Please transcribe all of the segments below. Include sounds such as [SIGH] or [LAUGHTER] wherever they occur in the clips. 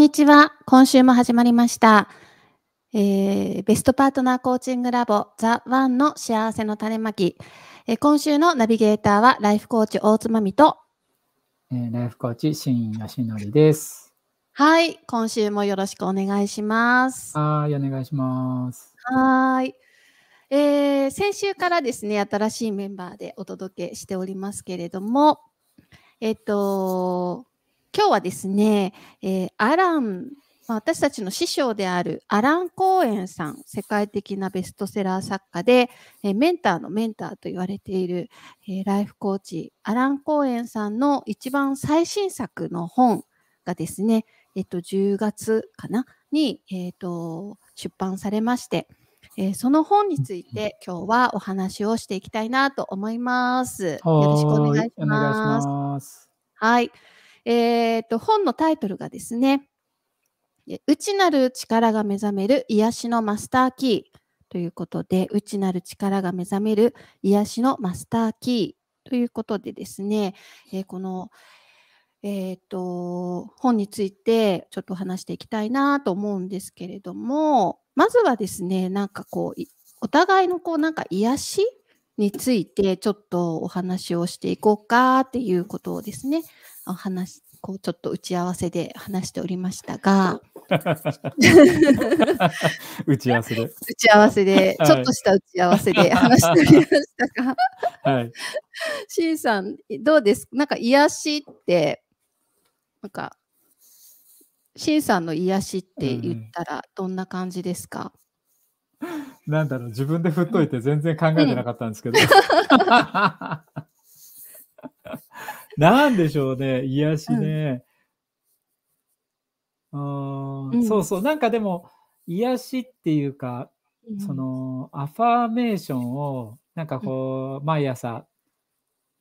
にちは今週も始まりました、えーベストパートナーコーチングラボザ・ワンの幸せの種まき、えー今週のナビゲーターはライフコーチ大津まみとえーライフコーチ、新吉則です。はい今週もよろしくお願いしますはーい、お願いします。はーい。えー先週からですね、新しいメンバーでお届けしておりますけれども、えっと、今日はですね、えーアラン、まあ私たちの師匠であるアラン・コーエンさん、世界的なベストセラー作家で、えーメンターのメンターと言われている、えーライフコーチ、アラン・コーエンさんの一番最新作の本がですね、えっと、10月かな？に、えっと、出版されまして、えーその本について今日はお話をしていきたいなと思います。よろしくお願いし。ます。はい。えっと、本のタイトルがですね、内なる力が目覚める癒しのマスターキーということで、内なる力が目覚める癒しのマスターキーということでですね、えーこの、えっと、本についてちょっと話していきたいなと思うんですけれども、まずはですね、なんかこう、お互いのこう、なんか癒しについてちょっとお話をしていこうかっていうことをですね、お話、こうちょっと打ち合わせで話しておりましたが、[LAUGHS] 打ち合わせで。打ち合わせで、はいちょっとした打ち合わせで [LAUGHS] 話しておりましたが、はい。シンさん、どうです？なんか癒しって、なんか、シンさんの癒しって言ったらどんな感じですか、なんだろう、自分で振っといて全然考えてなかったんですけど。[LAUGHS] [LAUGHS] なんでしょうね、癒しね。うーんうん。そうそう、なんかでも、癒しっていうか、うん。その、アファーメーションを、なんかこう、毎朝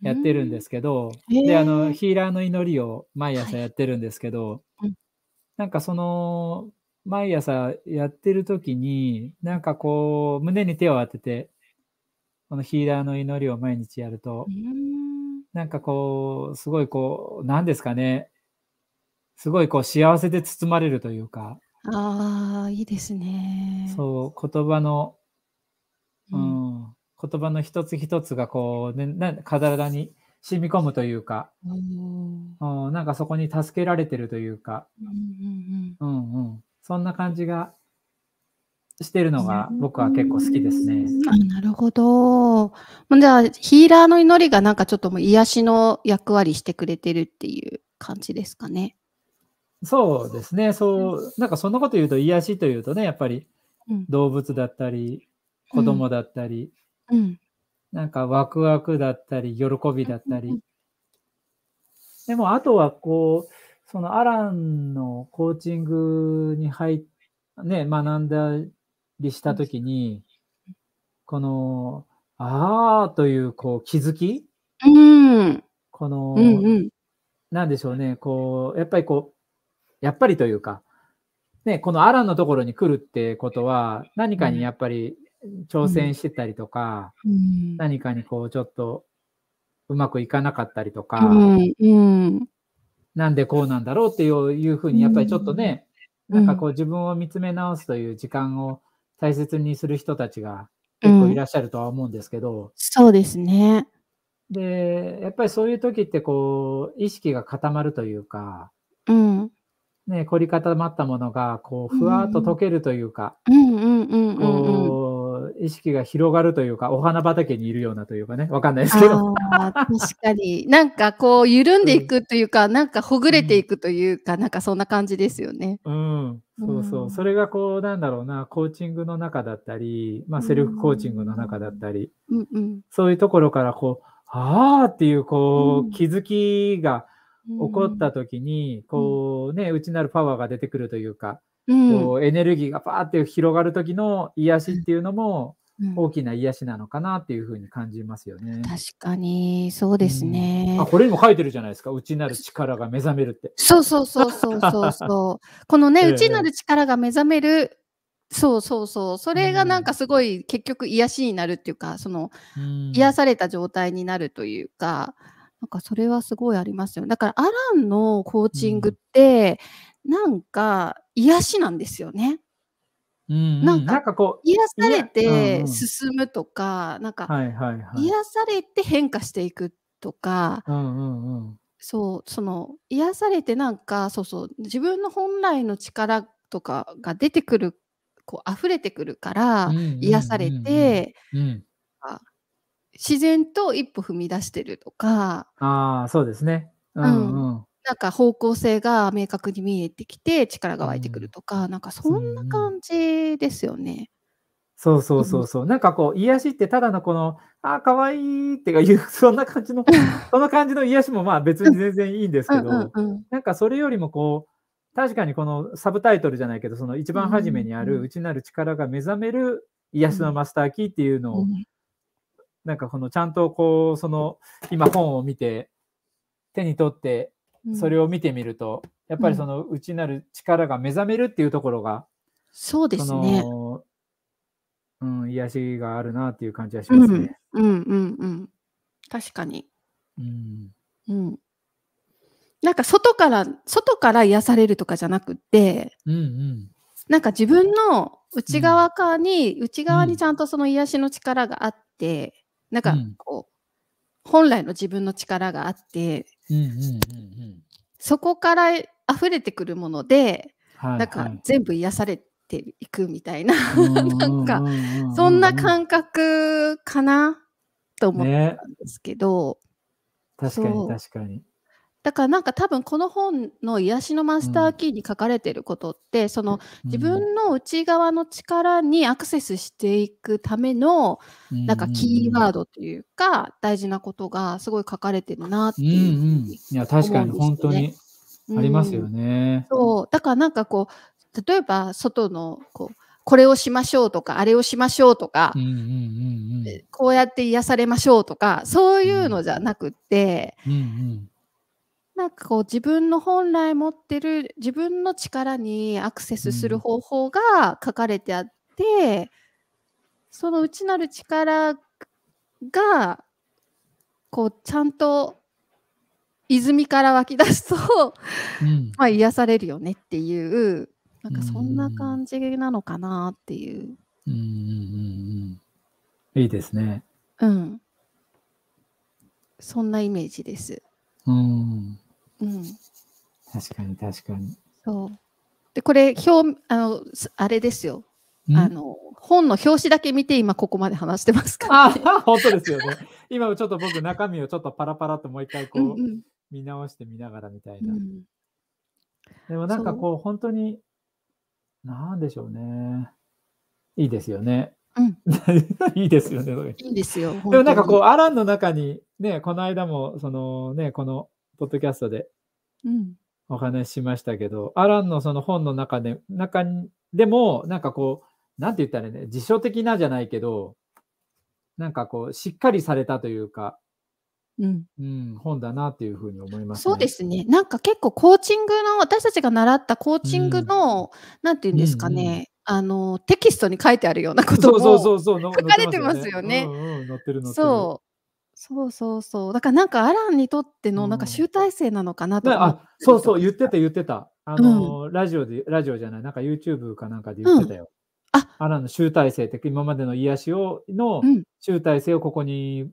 やってるんですけど、うん。で、あへの、ーヒーラーの祈りを毎朝はい。やってるんですけど、うん。なんかその、毎朝やってる時に、なんかこう、胸に手を当てて、このヒーラーの祈りを毎日やるとう、んなんかこう、すごいこう、なんですかね、すごいこう、幸せで包まれるというか、ああ、いいですね。そう、言葉の、ううん。ん、言葉の一つ一つがこう、ね、な体に染み込むというか、おーうん、なんかそこに助けられてるというか、うんうん。うんうん、そんな感じがしてるのがうん僕は結構好きですね。あなるほど。まじゃあ、ヒーラーの祈りがなんかちょっともう癒しの役割してくれてるっていう感じですかね。そうですね。そう、なんかそんなこと言うと癒しというとね、やっぱりうん。動物だったり、子供だったり、うん。なんかワクワクだったり、喜びだったり。でもあとはこう、そのアランのコーチングに入っね、学んだりしたときに、この、ああというこう気づき？うん。この、うんうん。なんでしょうね、こう、やっぱりこう、やっぱりというか、ね、このアランのところに来るってことは、何かにやっぱり挑戦してたりとか、うん。何かにこう、ちょっとうまくいかなかったりとか、うん。うん。なんでこうなんだろうっていうふうに、やっぱりちょっとね、うんなんかこう自分を見つめ直すという時間を大切にする人たちが結構いらっしゃるとは思うんですけど、そうですね。で、やっぱりそういう時ってこう、意識が固まるというか、うん。ね、凝り固まったものが、こう、ふわっと溶けるというか、うんうんうんうんうん。こう、意識が広がるというか、お花畑にいるようなというかね、わかんないですけど。ああ、確かに。[LAUGHS] なんかこう、緩んでいくというか、なんかほぐれていくというか、なんかそんな感じですよね。うん、そうそうう。んそれがこう、なんだろうな、コーチングの中だったり、まあ、セルフコーチングの中だったり、うんうん。そういうところから、こう、あーっていう、こうんう、気づきが起こった時に、こうね、内なるパワーが出てくるというか、うんこうエネルギーがパーって広がる時の癒しっていうのもうん大きな癒しなのかなっていうふうに感じますよね。確かに、そうですね。あ、これにも書いてるじゃないですか。内なる力が目覚めるって。そうそうそうそうそうそう。[LAUGHS] このね、ええ内なる力が目覚める、そうそうそう。それがなんかすごい結局癒しになるっていうか、そのうん癒された状態になるというか、なんかそれはすごいありますよ。だからアランのコーチングって、なんか癒しなんですよね。うんうんなんかこ癒されてうん進むとか、なんう、かはいはいはい。癒されて変化していくとか、うんうんうん。そう、その癒されてなんか、そうそう、自分の本来の力とかが出てくる、こう溢れてくるから癒されて、うん。自然と一歩踏み出してるとか、ああ、そうですね。うんうん。なんか方向性が明確に見えてきて力が湧いてくるとか、なんかそんな感じですよね。そうそうそうそう。なんかこう、癒しってただのこの、あー、かわいいってかいう、[LAUGHS] そんな感じの、[LAUGHS] その感じの癒しもまあ別に全然いいんですけうんうんど、うん。なんかそれよりもこう、確かにこのサブタイトルじゃないけど、その一番初めにあうんうんる内なる力が目覚める癒しのマスターキーっていうのを、うんなんかこのちゃんとこう、その今本を見て、手に取ってそれを、を見てみると、やっぱりその内なる力が目覚めるっていうところが、そうでそすね。の、うん、癒しがあるなっていう感じはしうん、うんますね。うんうん。確かに。うん。うん。なんか外から、外から癒されるとかじゃなくって、うんうん。なんか自分の内側側に、内側うんにちゃんとその癒しの力があって、なんかうんこう、本来の自分の力があって、うんうんうんうん。そこから溢れてくるもので、はい、なんかはい。全部癒されていくみたいな、うなんかそんな感覚かなと思っねたんですけど、確かに確かに。だからなんか多分この本の癒しのマスターキーに書かれてることって、その自分の内側の力にアクセスしていくためのうんなんかキーワードドというか大事なことがすごい書かれてるなってうんういうふうんに。いや、確かに本当にありますようんね。そうだからなんかこう例えば外のこうこれをしましょうとかあれをしましょうとか、うんうんうんうん。こうやって癒されましょうとかそういうのじゃなくって、うんうんなんかこう自分の本来持ってる自分の力にアクセスする方法が書かれてあって、その内なる力がこうちゃんと泉から湧き出すと、うんまあ、癒されるよねっていうなんかそんな感じなのかなっていう。うんうんうんうん。いいですね。うん。そんなイメージです。うん。うん。確かに確かに。そう。で、これ、表、あの、すあれですよ。うん？あの、本の表紙だけ見て、今ここまで話してますか？ら、あね。本当ですよね。今ちょっと僕中身をちょっとパラパラともう一回こううんうん見直してみながらみたいな。うん。でもなんかこう本当に、なんでしょうね。いいですよね。うん。[LAUGHS] いいですよね。いいですよ。でもなんかこう、う、アランの中に、ね、この間も、そのね、このポッドキャストでうん。お話ししましたけど、アランのその本の中で、中にでも、なんかこう、なんて言ったらね、辞書的なじゃないけど、なんかこう、しっかりされたというか、うん。うん、本だなっていうふうに思います、ね。そうですね。なんか結構コーチングの、私たちが習ったコーチングの、なんていうんですかね、あの、テキストに書いてあるようなことも。そうそうそうそう、の書かれてますよねうんうん、載ってる載ってる。そう。そうそうそう。だからなんかアランにとってのなんかうん集大成なのかなとねか思ったあ、そうそう、言ってた言ってた。あの、ラジオで、ラジオじゃない、なんか YouTube かなんかで言ってたよ。あアランの集大成って、今までの癒しを、のうん、集大成をここに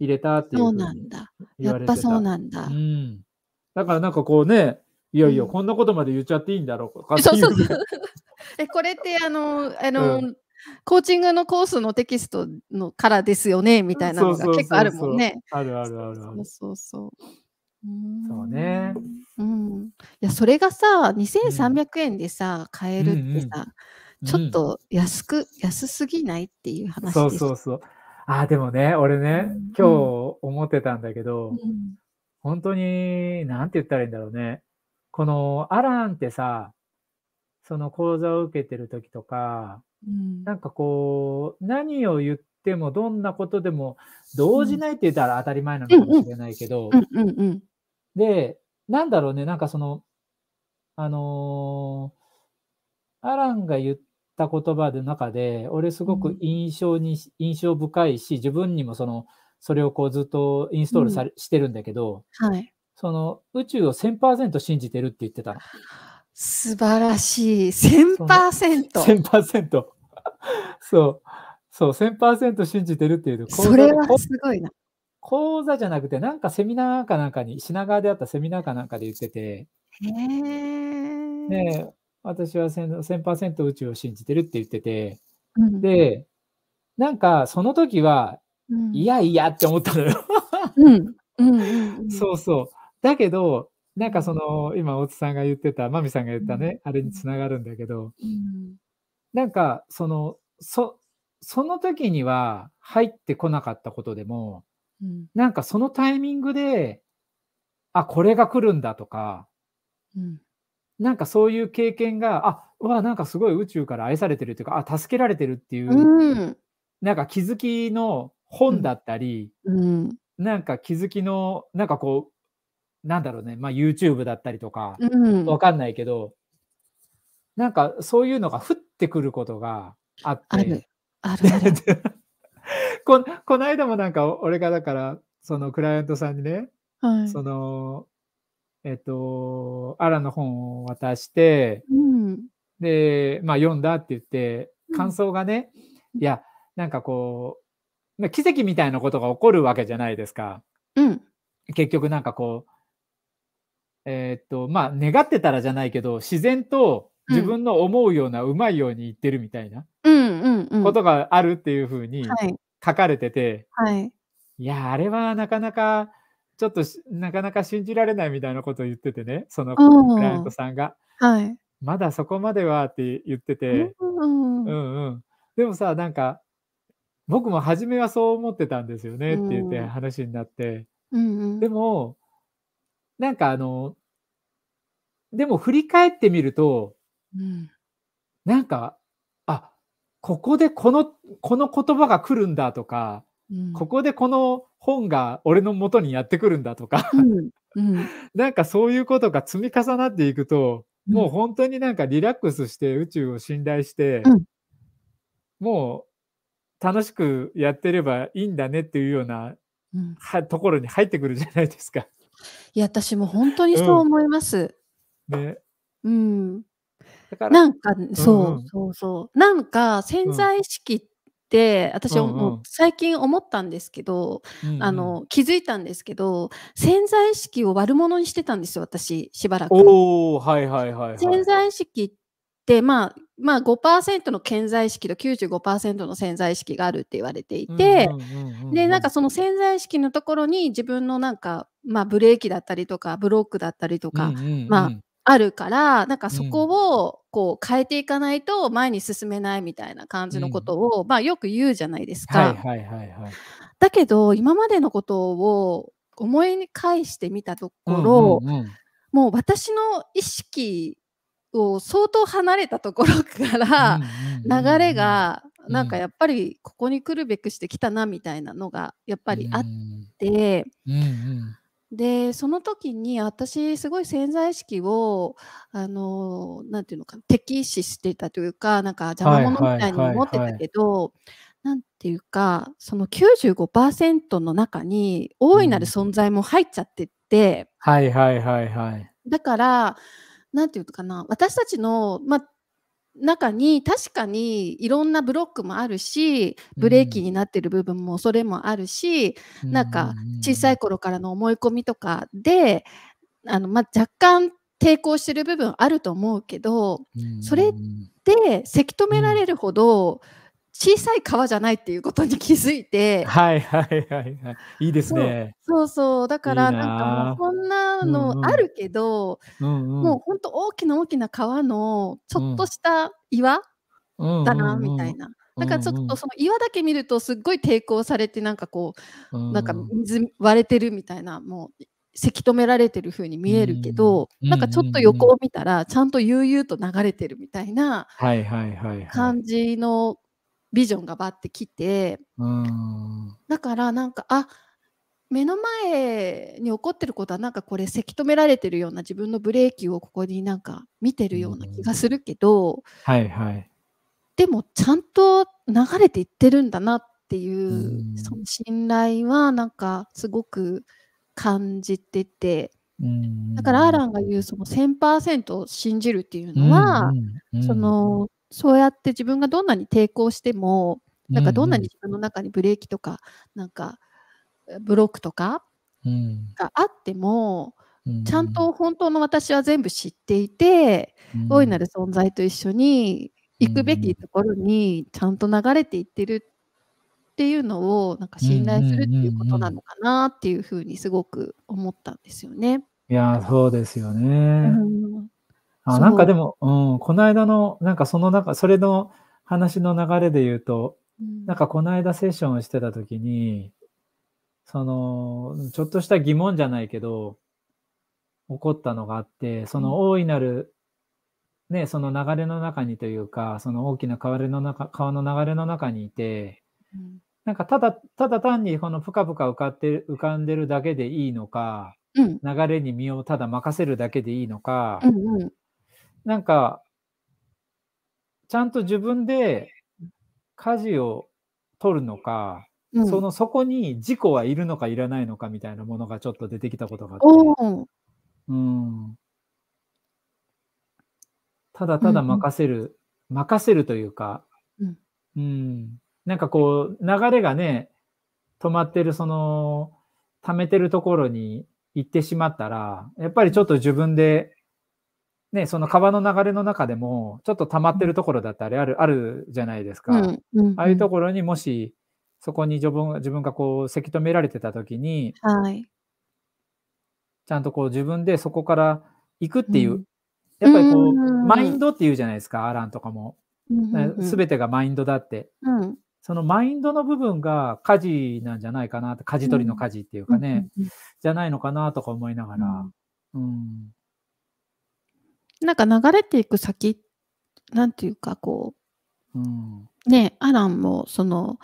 入れたっていうそうなんだ。言われてた。やっぱそうなんだう。ん。だからなんかこうね、いやいや、うんこんなことまで言っちゃっていいんだろうかってそうそうそう。え、これってあの、あ [LAUGHS] の、うコーチングのコースのテキストのからですよねみたいなのが結構あるもんね。あるあるあるあるそう。そうそう。そうね。うん。いや、それがさ、2300円でさ、買えるってさ、ちょっと安く、安すぎないっていう話。そうそうそう。ああ、でもね、俺ね、うん今日思ってたんだけど、うん本当に、なんて言ったらいいんだろうね。このアランってさ、その講座を受けてる時とか、うん。なんかこう、何を言ってもどんなことでも動じないって言ったら当たり前なのかもしれないけどう、んうんうん。で、なんだろうね、なんかその、あのーアランが言った言葉の中で、俺すごくうん印象に、印象深いし、自分にもその、それをこうずっとインストールされ、してるんだけど、はい。その宇宙を1000%信じてるって言ってたの。素晴らしい。1000%。1000%。そう。そう、1000%信じてるっていうそれはですごいな。講座じゃなくて、なんかセミナーかなんかに、品川であったセミナーかなんかで言ってて、へえ。で、私は1000 1000%宇宙を信じてるって言ってて、うん、で、なんかその時は、うん、いやいやって思ったのよ。うん。そうそう。だけど、なんかその、今、大津さんが言ってた、まみさんが言ったね、あれにつながるんだけど、うん。なんか、その、そ、その時には入ってこなかったことでも、うん、なんかそのタイミングで、あ、これが来るんだとか、うん。なんかそういう経験が、あ、うわ、なんかすごい宇宙から愛されてるっていうか、あ、助けられてるっていう、うん。なんか気づきの本だったり、うん。なんか気づきの、なんかこう、なんだろうね、まあ YouTube だったりとか、うん。わかんないけど、なんかそういうのが降ってくることがあって、ある。あるある。[LAUGHS] ここの間もなんか俺がだから、そのクライアントさんにね、はい。その、えっと、アラの本を渡して、うん。で、まあ読んだって言ってう、ん感想がね、いや、なんかこう、まあ奇跡みたいなことが起こるわけじゃないですか。うん。結局なんかこう、えーっと、まあ願ってたらじゃないけど、自然と自分の思うような、うまいように言ってるみたいなうん。うん。うん。ことがあるっていうふうにはい。書かれてて、はい。いや、あれはなかなか、ちょっとしなかなか信じられないみたいなことを言っててね、そのうんクライアントさんが。はい。まだそこまではって言ってて、うん。ううん。んうん。でもさ、なんか、僕も初めはそう思ってたんですよねって言ってうん話になって。うん。でも、なんかあの、でも振り返ってみると、うん。なんか、あ、ここでこの、この言葉が来るんだとか、うん。ここでこの本が俺の元にやってくるんだとか、うん。うん。[LAUGHS] なんかそういうことが積み重なっていくと、うんもう本当になんかリラックスして宇宙を信頼して、うんもう楽しくやってればいいんだねっていうようなところに入ってくるじゃないですか。いや、私も本当にそう思います。ね。うん。だから、なんか、そうう、んそうそう。なんか潜在意識って、私はうんう最近思ったんですけど、うんうんあ、の、気づいたんですけど、潜在意識を悪者にしてたんですよ、私、しばらく。はいはいはいはい。潜在意識って、まあ、まあ5%の潜在意識と95%の潜在意識があるって言われていて、うんうんうんうんで、なんかその潜在意識のところに自分のなんか、まあブレーキだったりとか、ブロックだったりとか、うんうんうん。まああるから、なんかそこをこう変えていかないと前に進めないみたいな感じのことを、まあよく言うじゃないですか。はいはいはいはい。だけど、今までのことを思い返してみたところ、うんうんうん。もう私の意識を相当離れたところから、流れ、がうん。なんかやっぱりここに来るべくしてきたなみたいなのがやっぱりあっうん。て、でその時に私すごい潜在意識をあのなんていうのかな敵視してたというかなんか邪魔者みたいに思ってたけど、なんていうかその95%の中に大いなる存在も入っちゃってって、はいはいはいはい。だからなんていうのかな私たちの、まあ、中に確かにいろんなブロックもあるしブレーキになってる部分も恐れもあるし、なんか小さい頃からの思い込みとかであの、まあ、若干抵抗してる部分あると思うけどそれでせき止められるほど小さい川じゃないっていうことに気づいて、はいはいはいはい。いいですね。そうそうだからな。なんかもあうこんなうんうんのあるけど、うんうん。もうほんと大きな大きな川のちょっとした岩だなみたいな。だからちょっとその岩だけ見るとすっごい抵抗されてなんかこうなんか水割れてるみたいなもうせき止められてる風に見えるけど、なんかちょっと横を見たら、ちゃんと悠々と流れてるみたいなはいはいはいはい。感じのビジョンがバッてきて、うん。だからなんか、あ、目の前に起こってることはなんかこれせき止められてるような自分のブレーキをここになんか見てるような気がするけど、はいはい。でもちゃんと流れていってるんだなっていう、うんその信頼はなんかすごく感じてて、うんだからアーランが言うその1000%を信じるっていうのは、うんそ、のそうやって自分がどんなに抵抗しても、なんかどんなに自分の中にブレーキとか、なんかブロックとかうん。があっても、うん。ちゃんと本当の私は全部知っていて、うん。大いなる存在と一緒に行くべきところにちゃんと流れていってるっていうのをなんか信頼するっていうことなのかなっていうふうにすごく思ったんですよね。いや、そうですようね。んあなんかでも、うん、この間の、なんかその中、それの話の流れで言うと、なんかこの間セッションをしてた時に、その、ちょっとした疑問じゃないけど、起こったのがあって、その大いなる、ね、その流れの中にというか、その大きな川の中、川の流れの中にいて、うん。なんかただ、ただ単にこのぷかぷか浮かってる、浮かんでるだけでいいのか、うん。流れに身をただ任せるだけでいいのか、うんうんなんか、ちゃんと自分で舵を取るのか、うん。そのそこに自己はいるのかいらないのかみたいなものがちょっと出てきたことがあって、うん、ただただ任せる、任せるというか、うん。うん、なんかこう流れがね、止まってるその、溜めてるところに行ってしまったら、やっぱりちょっと自分で、ね、その川の流れの中でも、ちょっと溜まってるところだったりある、あるじゃないですか。うんうんああいうところにもし、そこに自分が自分がこう、せき止められてた時に、はい。ちゃんとこう自分でそこから行くっていう、うんやっぱりこう、うんマインドっていうじゃないですか、アランとかも。すべてがマインドだって。うんそのマインドの部分が舵なんじゃないかなって、舵取りの舵っていうかね、うんうんじゃないのかなとか思いながら。うん。なんか流れていく先、なんていうかこうん。う、ね、アランもその、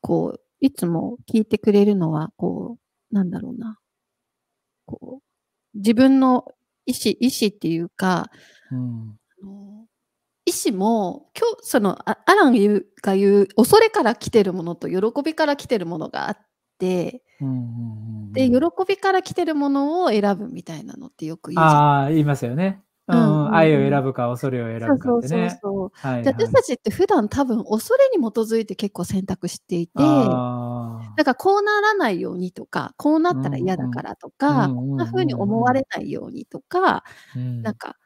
こう、いつも聞いてくれるのは、こう、なんだろうな、こう、自分の意思、意思っていうか、うん。意思も、今日、その、あアランが言うが言う、恐れから来てるものと喜びから来てるものがあって、で、喜びから来てるものを選ぶみたいなのってよく言う。ああ、言いますよね。うん、うんうんうん愛を選ぶか、恐れを選ぶかそうそうそうってね。そう。はい、ではい。私たちって普段多分恐れに基づいて結構選択していて、あだからこうならないようにとか、こうなったら嫌だからとか、うんうんこんな風に思われないようにとか、ーうんなんか、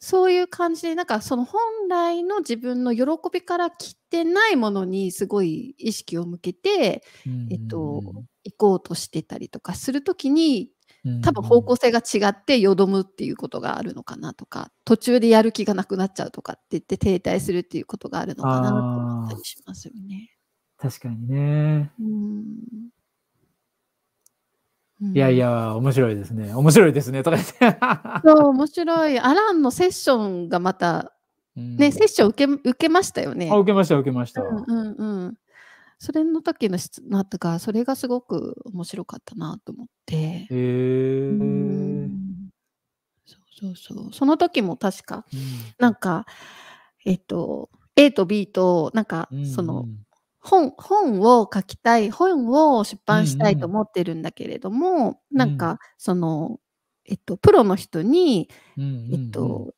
そういう感じで、なんかその本来の自分の喜びから来てないものにすごい意識を向けて、えっと、行こうとしてたりとかするときに、多分方向性が違ってよどむっていうことがあるのかなとか、途中でやる気がなくなっちゃうとかって言って停滞するっていうことがあるのかなと思ったりしますよね。確かにね。うんいやい。や、面白いですね。面白いですね。とか言って。そう、面白い。アランのセッションがまた、うんね、セッション受け受けましたよね。あ、受けました、受けました。うんうんうん。それの時の質なったか、それがすごく面白かったなと思って。へそうそうそう。その時も確か、なんか、えっと、A と B と、なんか、その、本本を書きたい、本を出版したいと思ってるんだけれども、ん。なんか、その、えっと、プロの人に、うん、うん。えっと、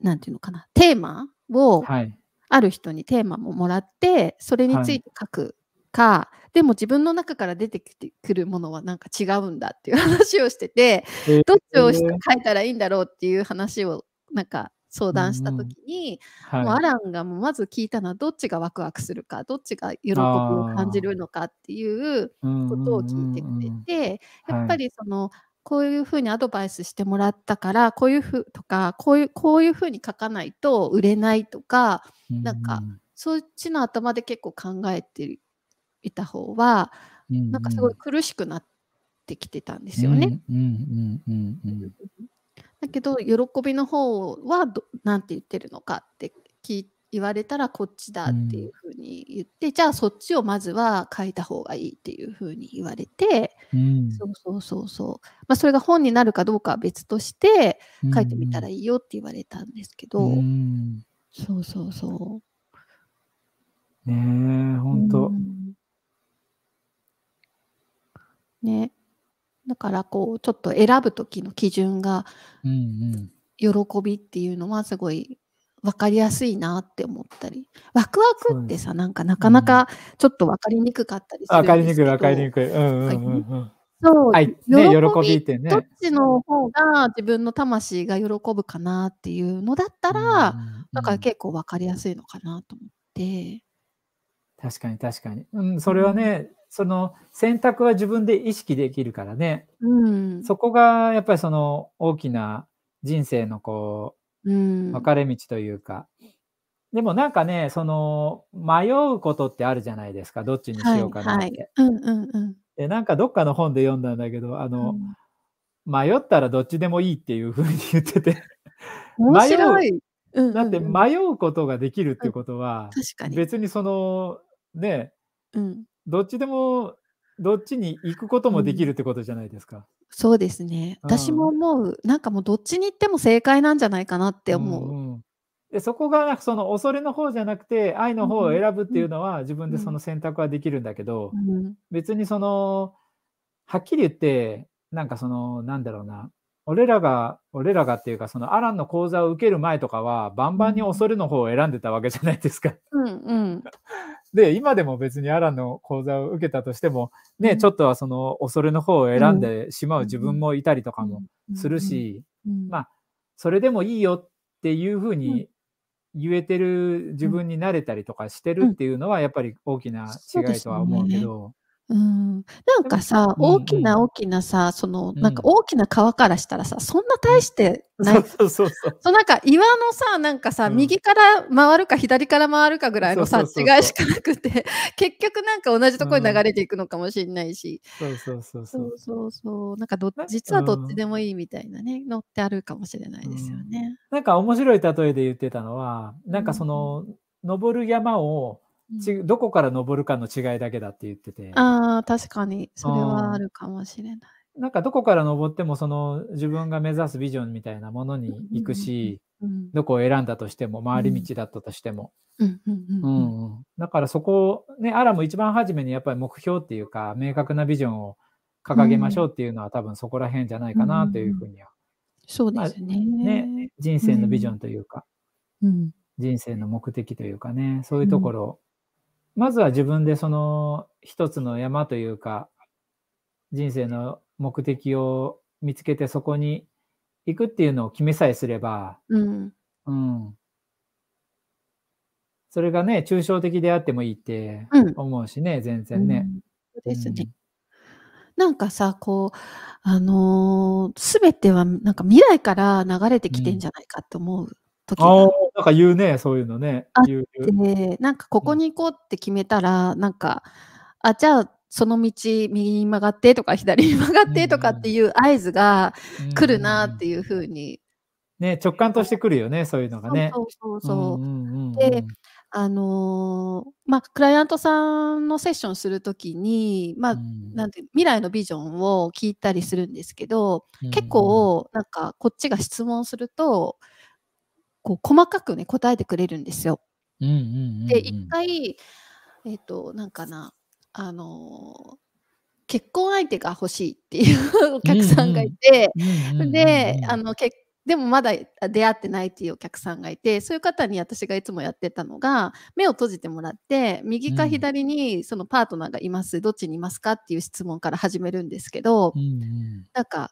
なんていうのかな、テーマを、はい。ある人にテーマももらって、それについて書くか、でも自分の中から出てきてくるものはなんか違うんだっていう話をしてて、へー。どっちを書いたらいいんだろうっていう話をなんか相談した時に、はい。もうアランがもうまず聞いたのはどっちがワクワクするか、どっちが喜びを感じるのかっていうことを聞いてくれて、やっぱりその、こういうふうにアドバイスしてもらったから、こういうふうとか、こういう、こういうふうに書かないと売れないとか、なんかそっちの頭で結構考えていた方は、なんかすごい苦しくなっってきてたんですよね。だけど喜びの方はどなんて言ってるのかって聞い言われたらこっちだっていうふうに言って、じゃあそっちをまずは書いた方がいいっていうふうに言われて、うん。そうそうそうそう。まあそれが本になるかどうかは別としてうん。書いてみたらいいよって言われたんですけど、うん。そうそうそう。ねえ本当。うん。ね。だからこうちょっと選ぶ時の基準がうん。喜びっていうのはすごい分かりやすいなって思ったりワクワクってさなんかなかなかちょっと分かりにくかったりするわかりにくいんですけどわかりにくい。うんうんうんうん。そう、はい。ね喜びってね。どっちの方が自分の魂が喜ぶかなっていうのだったら、うんから結構分かりやすいのかなと思って。確かに確かに。うん、それはね、その選択は自分で意識できるからね。うん。そこがやっぱりその大きな人生のこうん。う分かれ道というか。でもなんかね、その迷うことってあるじゃないですか。どっちにしようかなって。はいはい。うんうんうん。でなんかどっかの本で読んだんだけど、あの、うん迷ったらどっちでもいいっていうふうに言ってて。面白い。うんうんうんだって迷うことができるってことは、確かに。別にそのね、うん。どっちでも、どっちに行くこともできるってことじゃないですか。そうですね。うん私も思う。なんかもうどっちに行っても正解なんじゃないかなって思う。んんでそこがその恐れの方じゃなくて愛の方を選ぶっていうのは自分でその選択はできるんだけど、うん別にそのはっきり言ってなんかそのなんだろうな俺らが俺らがっていうかそのアランの講座を受ける前とかはバンバンに恐れの方を選んでたわけじゃないですか。うんうん。で今でも別にアランの講座を受けたとしてもね、うん。ちょっとはその恐れの方を選んでしまう自分もいたりとかもするし、うん、まあそれでもいいよっていうふうに言えてる自分になれたりとかしてるっていうのはやっぱり大きな違いとは思うけど。うん、なんかさ、大きな大きなさ、その、うん。なんか大きな川からしたらさ、そんな大してない。そうそうそうそう。そうなんか岩のさ、なんかさ、うん。右から回るか左から回るかぐらいのさ、違いしかなくて、[LAUGHS] 結局なんか同じところに流れていくのかもしれないし、そうそうそうそそううそうそう、なんかどな実はどっちでもいいみたいなね、のってあるかもしれないですよね。なんか面白い例えで言ってたのはなんかその登る山をうんちどこから登るかの違いだけだって言ってて。ああ、確かに、それはあるかもしれない。なんかどこから登ってもその自分が目指すビジョンみたいなものに行くしうん、どこを選んだとしても回り道だったとしても、うん、うん、うんううん。んうん。だからそこをねアラも一番初めにやっぱり目標っていうか明確なビジョンを掲げましょうっていうのは多分そこら辺じゃないかなというふうにはそうですね。ね人生のビジョンというかうん。人生の目的というかねそういうところをまずは自分でその一つの山というか人生の目的を見つけてそこに行くっていうのを決めさえすれば、うん。うん、それがね抽象的であってもいいってうん。思うしね全然ね。うんそうですね。なんかさ、こう、あのすべてはなんか未来から流れてきてんじゃないかって思う時ああがなんか言うねそういうのね。あ言なんかここに行こうって決めたら、なんか、あ、じゃあその道右に曲がってとか左に曲がってとかっていう合図が来るなっていうふうに。ね直感としてくるよねそういうのがね。そうそうそうであのーまあ、クライアントさんのセッションするときに、まあ、うん。なんて未来のビジョンを聞いたりするんですけど、結構なんかこっちが質問するとこう細かくね答えてくれるんですよ。うんうんうんうん。で一回えっ、となんかなあのー結婚相手が欲しいっていうお客さんがいて、であのけでもまだ出会ってないっていうお客さんがいてそういう方に私がいつもやってたのが目を閉じてもらって右か左にそのパートナーがいます、どっちにいますかっていう質問から始めるんですけど、うんうん。なんか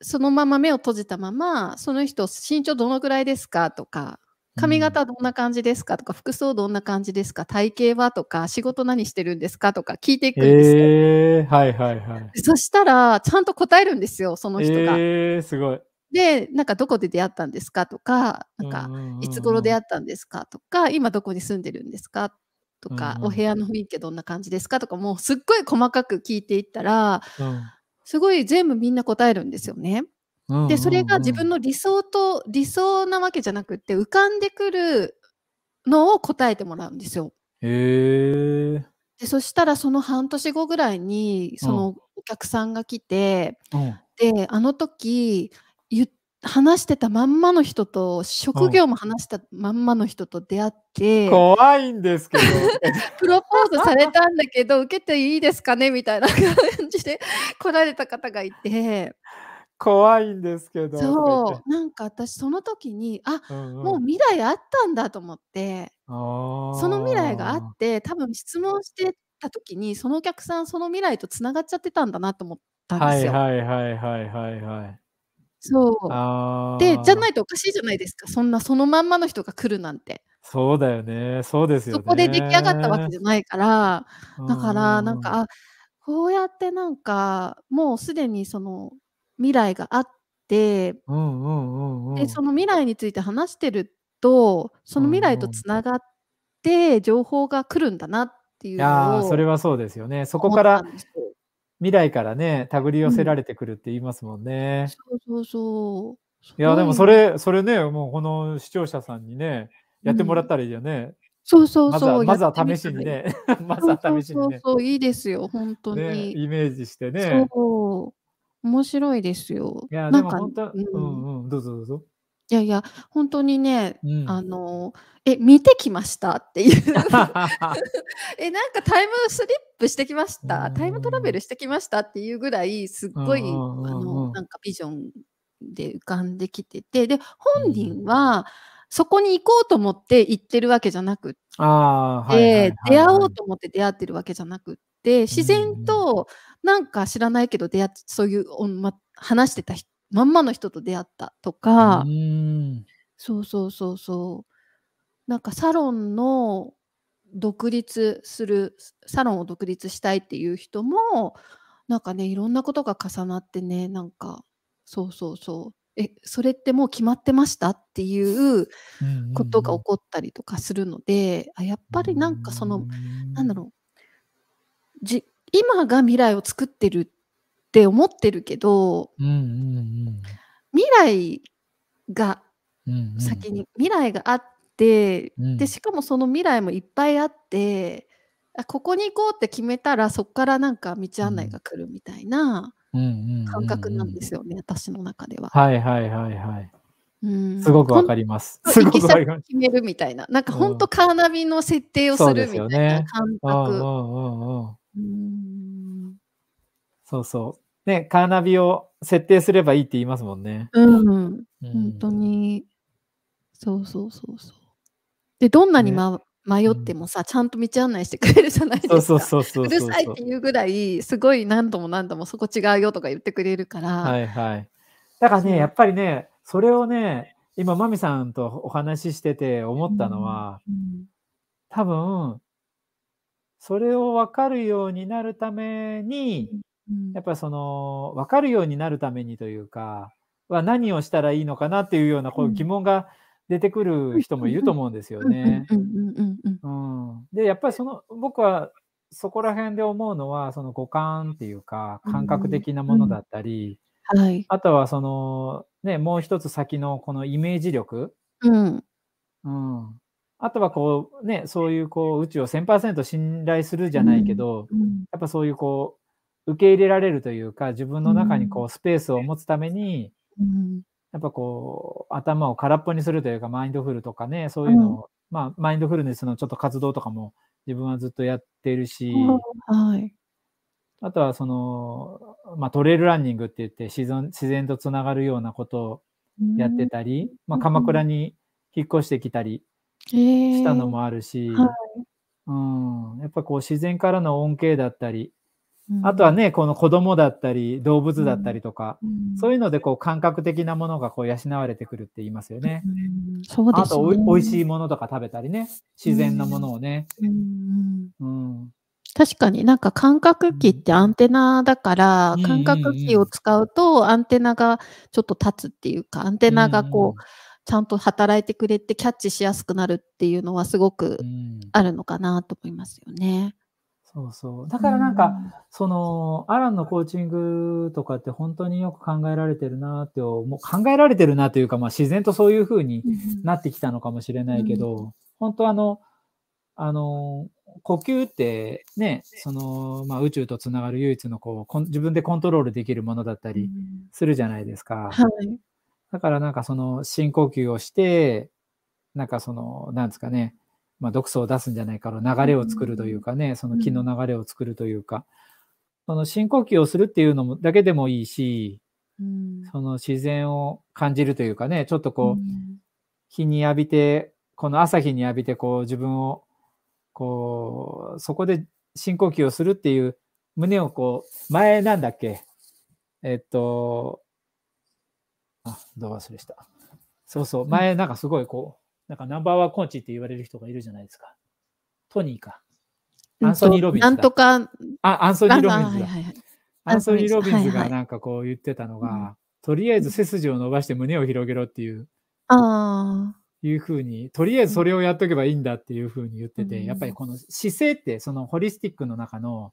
そのまま目を閉じたままその人身長どのぐらいですかとか髪型どんな感じですかとか服装どんな感じですか体型はとか仕事何してるんですかとか聞いていくんですよ。えー、はいはいはい。そしたらちゃんと答えるんですよその人が。えー、すごい。でなんかどこで出会ったんですかとかなんかいつ頃出会っったんですかとか今どこに住んでるんですかとか、お部屋の雰囲気どんな感じですかとかもうすっごい細かく聞いていったらた、うんすごい全部みんな答えるんですよね。で、それが自分の理想と理想なわけじゃなくって、浮かんでくるのを答えてもらうんですよ。へえ。で、そしたらその半年後ぐらいに、そのお客さんが来て、うん。で、あの時、ゆ話してたまんまの人と、職業も話したまんまの人と出会って、[LAUGHS] 怖いんですけど。[LAUGHS] プロポーズされたんだけど、受けていいですかねみたいな感じで来られた方がいて。怖いんですけど。そう、なんか私その時に、あ、うんうん。もう未来あったんだと思って。その未来があって、多分質問してた時に、そのお客さん、その未来と繋がっちゃってたんだなと思ったんですよ。はいはいはいはいはいはい。そう。で、じゃないとおかしいじゃないですか。そんなそのまんまの人が来るなんて。そうだよね。そうですよね。そこで出来上がったわけじゃないから、だからなん。か、あ、こうやってなんか、もうすでにその未来があって、うんうんうんうで、そん。の未来について話してると、そうのん未来とうん。繋がって情報が来るんだなっていうのをそれはそうですよね。そこから。未来からね、手繰り寄うん。せられてくるって言いますもんね。そうそうそう。すいや、でもそれそれね、もうこの視聴者さんにね、うん。やってもらったらいいよね。そうそうそう、まずは。試しにね、[LAUGHS] まずはそうそう試しにね。そう、いいですよ、ほんとね、に。イメージしてね。そう、面白いですよ。いや、でなんかもほんとう。うんんうん、どうぞどうぞ。いやいや、ほんとにね、あうん。の、え、見てきました？っていう。[LAUGHS] え、なんかタイムスリップしてきましうた、タイムトラベ。ルしてきましたっていうぐらい、すっうんごい、うんうんあの、うん。なんかビジョンで浮かんできてて、で、う本人ん。はそこに行こうと思って行ってるわけじゃなくっああ、はいはいて、はい出会おはい。うと思って出会ってるわけじゃなくって、うん自然うん。となんか知らないけど出会っそういう、おんま話してたひまんまの人と出会ったとうかーん。そうそうそうそう。なんかサロンの独立するサロンを独立したいっていう人も、なんかね、いろんなことが重なってね、なんか、そうそうそう。え、それってもう決まってましたっていうことがうん。起こったりとかするので、あ、やっぱりなんかその、なんだん。ろう。じ今が未来を作ってるって思ってるけどうんうんうん。未来がうんうん。先に未来があって、で、うん。しかもその未来もいっぱいあって、あ、ここに行こうって決めたら、そっからなんか道うん。案内が来るみたいなうんうん感覚なんうんうん。ですよね、私の中では。はいはいはいはい。うーん、すごくわかります。とすごくわかります。決めるみたいな、なんかほんとうん。カーナビの設定をするみたいなよね。感うんう覚。んうん。そうそう。ね、カーナビを設定すればいいって言いますもんね。うん、うほんとん。に。そうそうそうそう。で、どんなにね。ま迷うん。ってもさ、ちゃんと道案内してくれるじゃないですか。そうそうそううる。さいっていうぐらい、すごい何度も何度もそこ違うよとか言ってくれるから。はいはい。だからね。やっぱりね、それをね、今マミさんとお話ししてて思うったのん、は、うん。多分それを分かるようになるためうに、ん、うん。やっぱりその、分かるようになるためにというか、は何をしたらいいのかなっていうようなこう疑うん。問が出てくうんる人もいるとうんうん。思うんですようんうんね。うんうんうんうん。うん。で、やっぱりその、僕はそこら辺で思うのは、その五感っていうか、う感覚ん、的なうん。ものだったり、はい。あとはその、ね、もう一つ先のこのイメージ力。うん。うん。あとはこう、ね、そういうこう宇宙を1000%信頼するじうゃないけん、ど、うん。やっぱそういうこう、受け入れられるというか、自分うの中にん。こうスペースを持つために、うん。やっぱこう、頭を空っぽにするというか、マインドフルとかね、そううん。いうのを、まあ、マインドフルネスのちょっと活動とかも自分はずっとやっているあし、あ、はい。あとはその、まあ、トレイルランニングって言って、自然自然とつながるようなことをうやってん。たり、まあ、うんう鎌倉ん。に引っ越してきたりへしたのえ。もあるし、はい。うん、やっぱこう自然からの恩恵だったり、うん。あとはね、この子供だったり、動う物だったん。りとか、う。そうんいうのでこう感覚的なものがこう養われてくるって言いますよね。うん、そうですあとお味しね。いものとか食べたりね、う自然なもん。のをね。うんうん。うん。確かになんか感覚器ってアンテナだから、うん感覚器を使うとアンテナがちょっと立つっていうか、アンテナがこう、ちゃんと働いてくれてキャッチしやすくなるっていうのはすごくうん。あるのかなと思いますよね。そうそう。だからなんか、その、アランのコーチングとかって本当によく考えられてるなって思う、考えられてるなというか、まあ自然とそういう風になってきたのかもしれないけど、本当あの、あの、呼吸ってね、その、まあ、宇宙とつながる唯一のこう自分でコントロールできるものだったりするじゃないですか。はい。だからなんかその深呼吸をして、なんかその、なんですかね、まあ、毒素を出すんじゃないかの流れを作るというかね、その気の流れを作るというか、その深呼吸をするっていうのもだけでもいいし、その自然を感じるというかね、ちょっとこう、日に浴びて、この朝日に浴びてこう自分を、こう、そこで深呼吸をするっていう胸をこう、前なんだっけ？えっと、あ、どう忘れした。そうそう、前なんかすごいこう、なんかナンバーワンコーチって言われる人がいるじゃないですか。トニーか。アンソニー・ロビンズ。なんとか。あ、アンソニー・ロビンズだ。アンソニー・ロビンズがなんかこう言ってたのが、はいはい、とりあえず背筋を伸ばして胸を広げろっていう。ああ。いうふうに、とりあえずそれをやっとけばいいんだっていうふうに言ってて、うん、やっぱりこの姿勢って、そのホリスティックの中の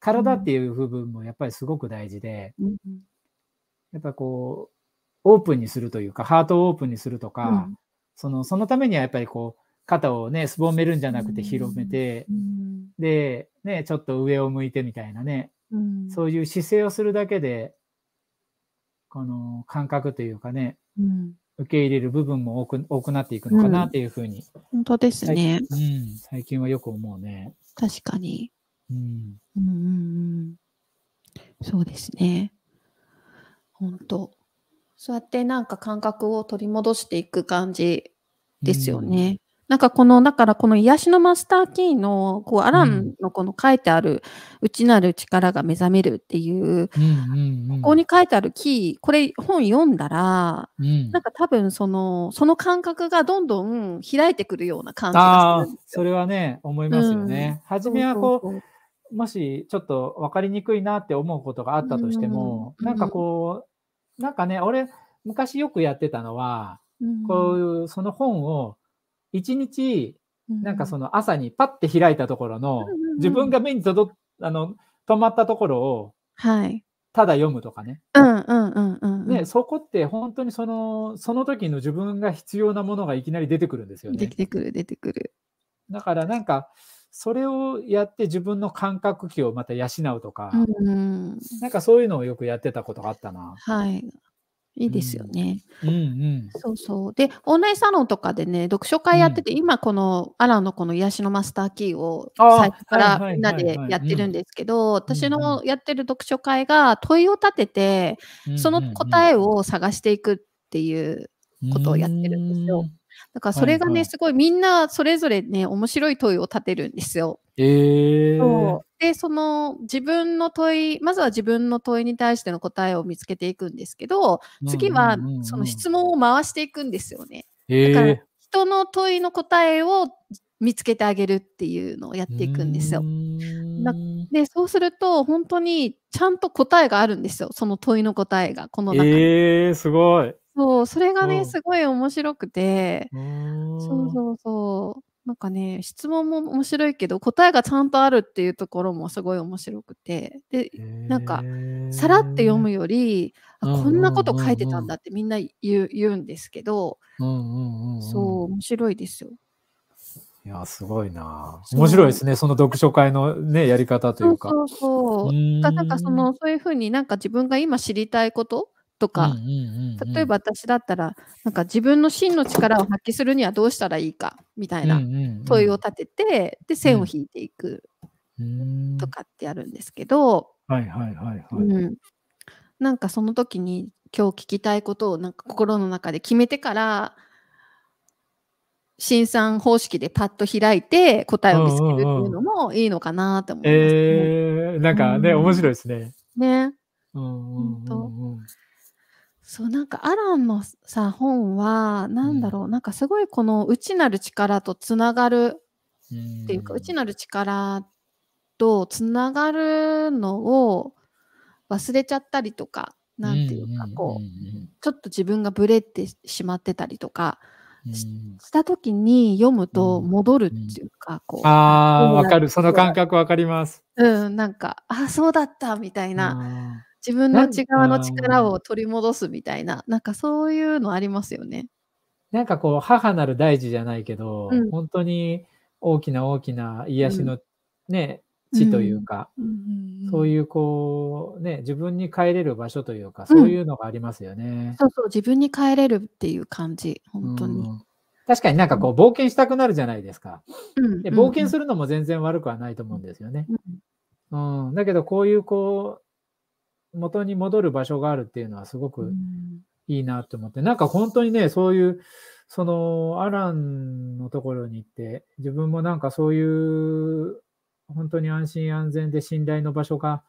体っていう部分もやっぱりすごく大事で、うん、やっぱこう、オープンにするというか、ハートをオープンにするとか、その、そのためにはやっぱりこう、肩をね、すぼめるんじゃなくて広めて、うん、で、ね、ちょっと上を向いてみたいなね、うん、そういう姿勢をするだけで、この感覚というかね、うん、受け入れる部分も多く多くなっていくのかなっていうふうに、本当ですね、うん。最近はよく思うね。確かに。うん。うんうんうん、そうですね。本当。そうやってなんか感覚を取り戻していく感じですよね。うん、なんかこの、だからこの癒しのマスターキーの、こう、アランのこの書いてある、内なる力が目覚めるっていう、ここに書いてあるキー、これ本読んだら、うん、なんか多分その、その感覚がどんどん開いてくるような感じがするそれはね、思いますよね。うん、初めはこう、もしちょっと分かりにくいなって思うことがあったとしても、うん、なんかこう、なんかね、俺、昔よくやってたのは、うん、こういう、その本を、一日、なんかその朝にパッて開いたところの、自分が目に届あの、止まったところを、はい。ただ読むとかね。うんうんうんうん、ね、そこって本当にその、その時の自分が必要なものがいきなり出てくるんですよね。出てくる、出てくる。だからなんか、それをやって自分の感覚器をまた養うとか、うん、なんかそういうのをよくやってたことがあったな。はい。いいですよね。うんうん。そうそう。で、オンラインサロンとかでね、読書会やってて、うん、今このアランのこの癒しのマスターキーを最初からみんなでやってるんですけど、私のやってる読書会が問いを立てて、その答えを探していくっていうことをやってるんですよ。だからそれがね、はいはい、すごいみんなそれぞれね、面白い問いを立てるんですよ。えー、そうで、その自分の問い、まずは自分の問いに対しての答えを見つけていくんですけど、次はその質問を回していくんですよね。だから人の問いの答えを見つけてあげるっていうのをやっていくんですよ。で、そうすると本当にちゃんと答えがあるんですよ。その問いの答えが、この中に。えー、すごい。そう、それがね、すごい面白くて、そうそうそう。なんかね、質問も面白いけど、答えがちゃんとあるっていうところもすごい面白くて、で、なんか、さらって読むより、あ、こんなこと書いてたんだってみんな言う言うんですけど、そう、面白いですよ。いや、すごいな。面白いですね。その読書会のね、やり方というか。そうそうそう。なんかその、そういうふうになんか自分が今知りたいこととか、例えば私だったら、なんか自分の真の力を発揮するにはどうしたらいいかみたいな問いを立てて、で、線を引いていくとかってやるんですけど、はいはいはいはい。うん、なんかその時に今日聞きたいことをなんか心の中で決めてから、新算方式でパッと開いて答えを見つけるっていうのもいいのかなと思います、ね、えー、なんかね、うん、面白いですね。ね。うん、うん、そう、なんかアランのさ、本は、なんだろう、うん、なんかすごいこの内なる力とつながるっていうか、内なる力とつながるのを忘れちゃったりとか、なんていうか、こう、ちょっと自分がブレてしまってたりとか、うんした時に読むと戻るっていうか、こう、ああ、うんわかる。その感覚わかります。うん、なんか、あ、そうだったみたいな、な。自分の内側の力を取り戻すみたいな、なんかそういうのありますよね。なんかこう、母なる大地じゃないけど、うん本当に大きな大きな癒しのね、地というか、そうういうこう、ね、自分に帰れる場所というか、そういうのがありますよね。そうそう、自分に帰れるっていう感じ、本当に。うん確かになんかこう、冒険したくなるじゃないですか。うんで冒険する。るのも全然悪くはないと思うんですよね。うんうん。だけど、こういうこう、元に戻る場所があるっていうのはすごうくんいいなって思って、なんか本当にね、そういう、その、アランのところに行って、自分もなんかそういう、本当に安心安全で信頼の場所が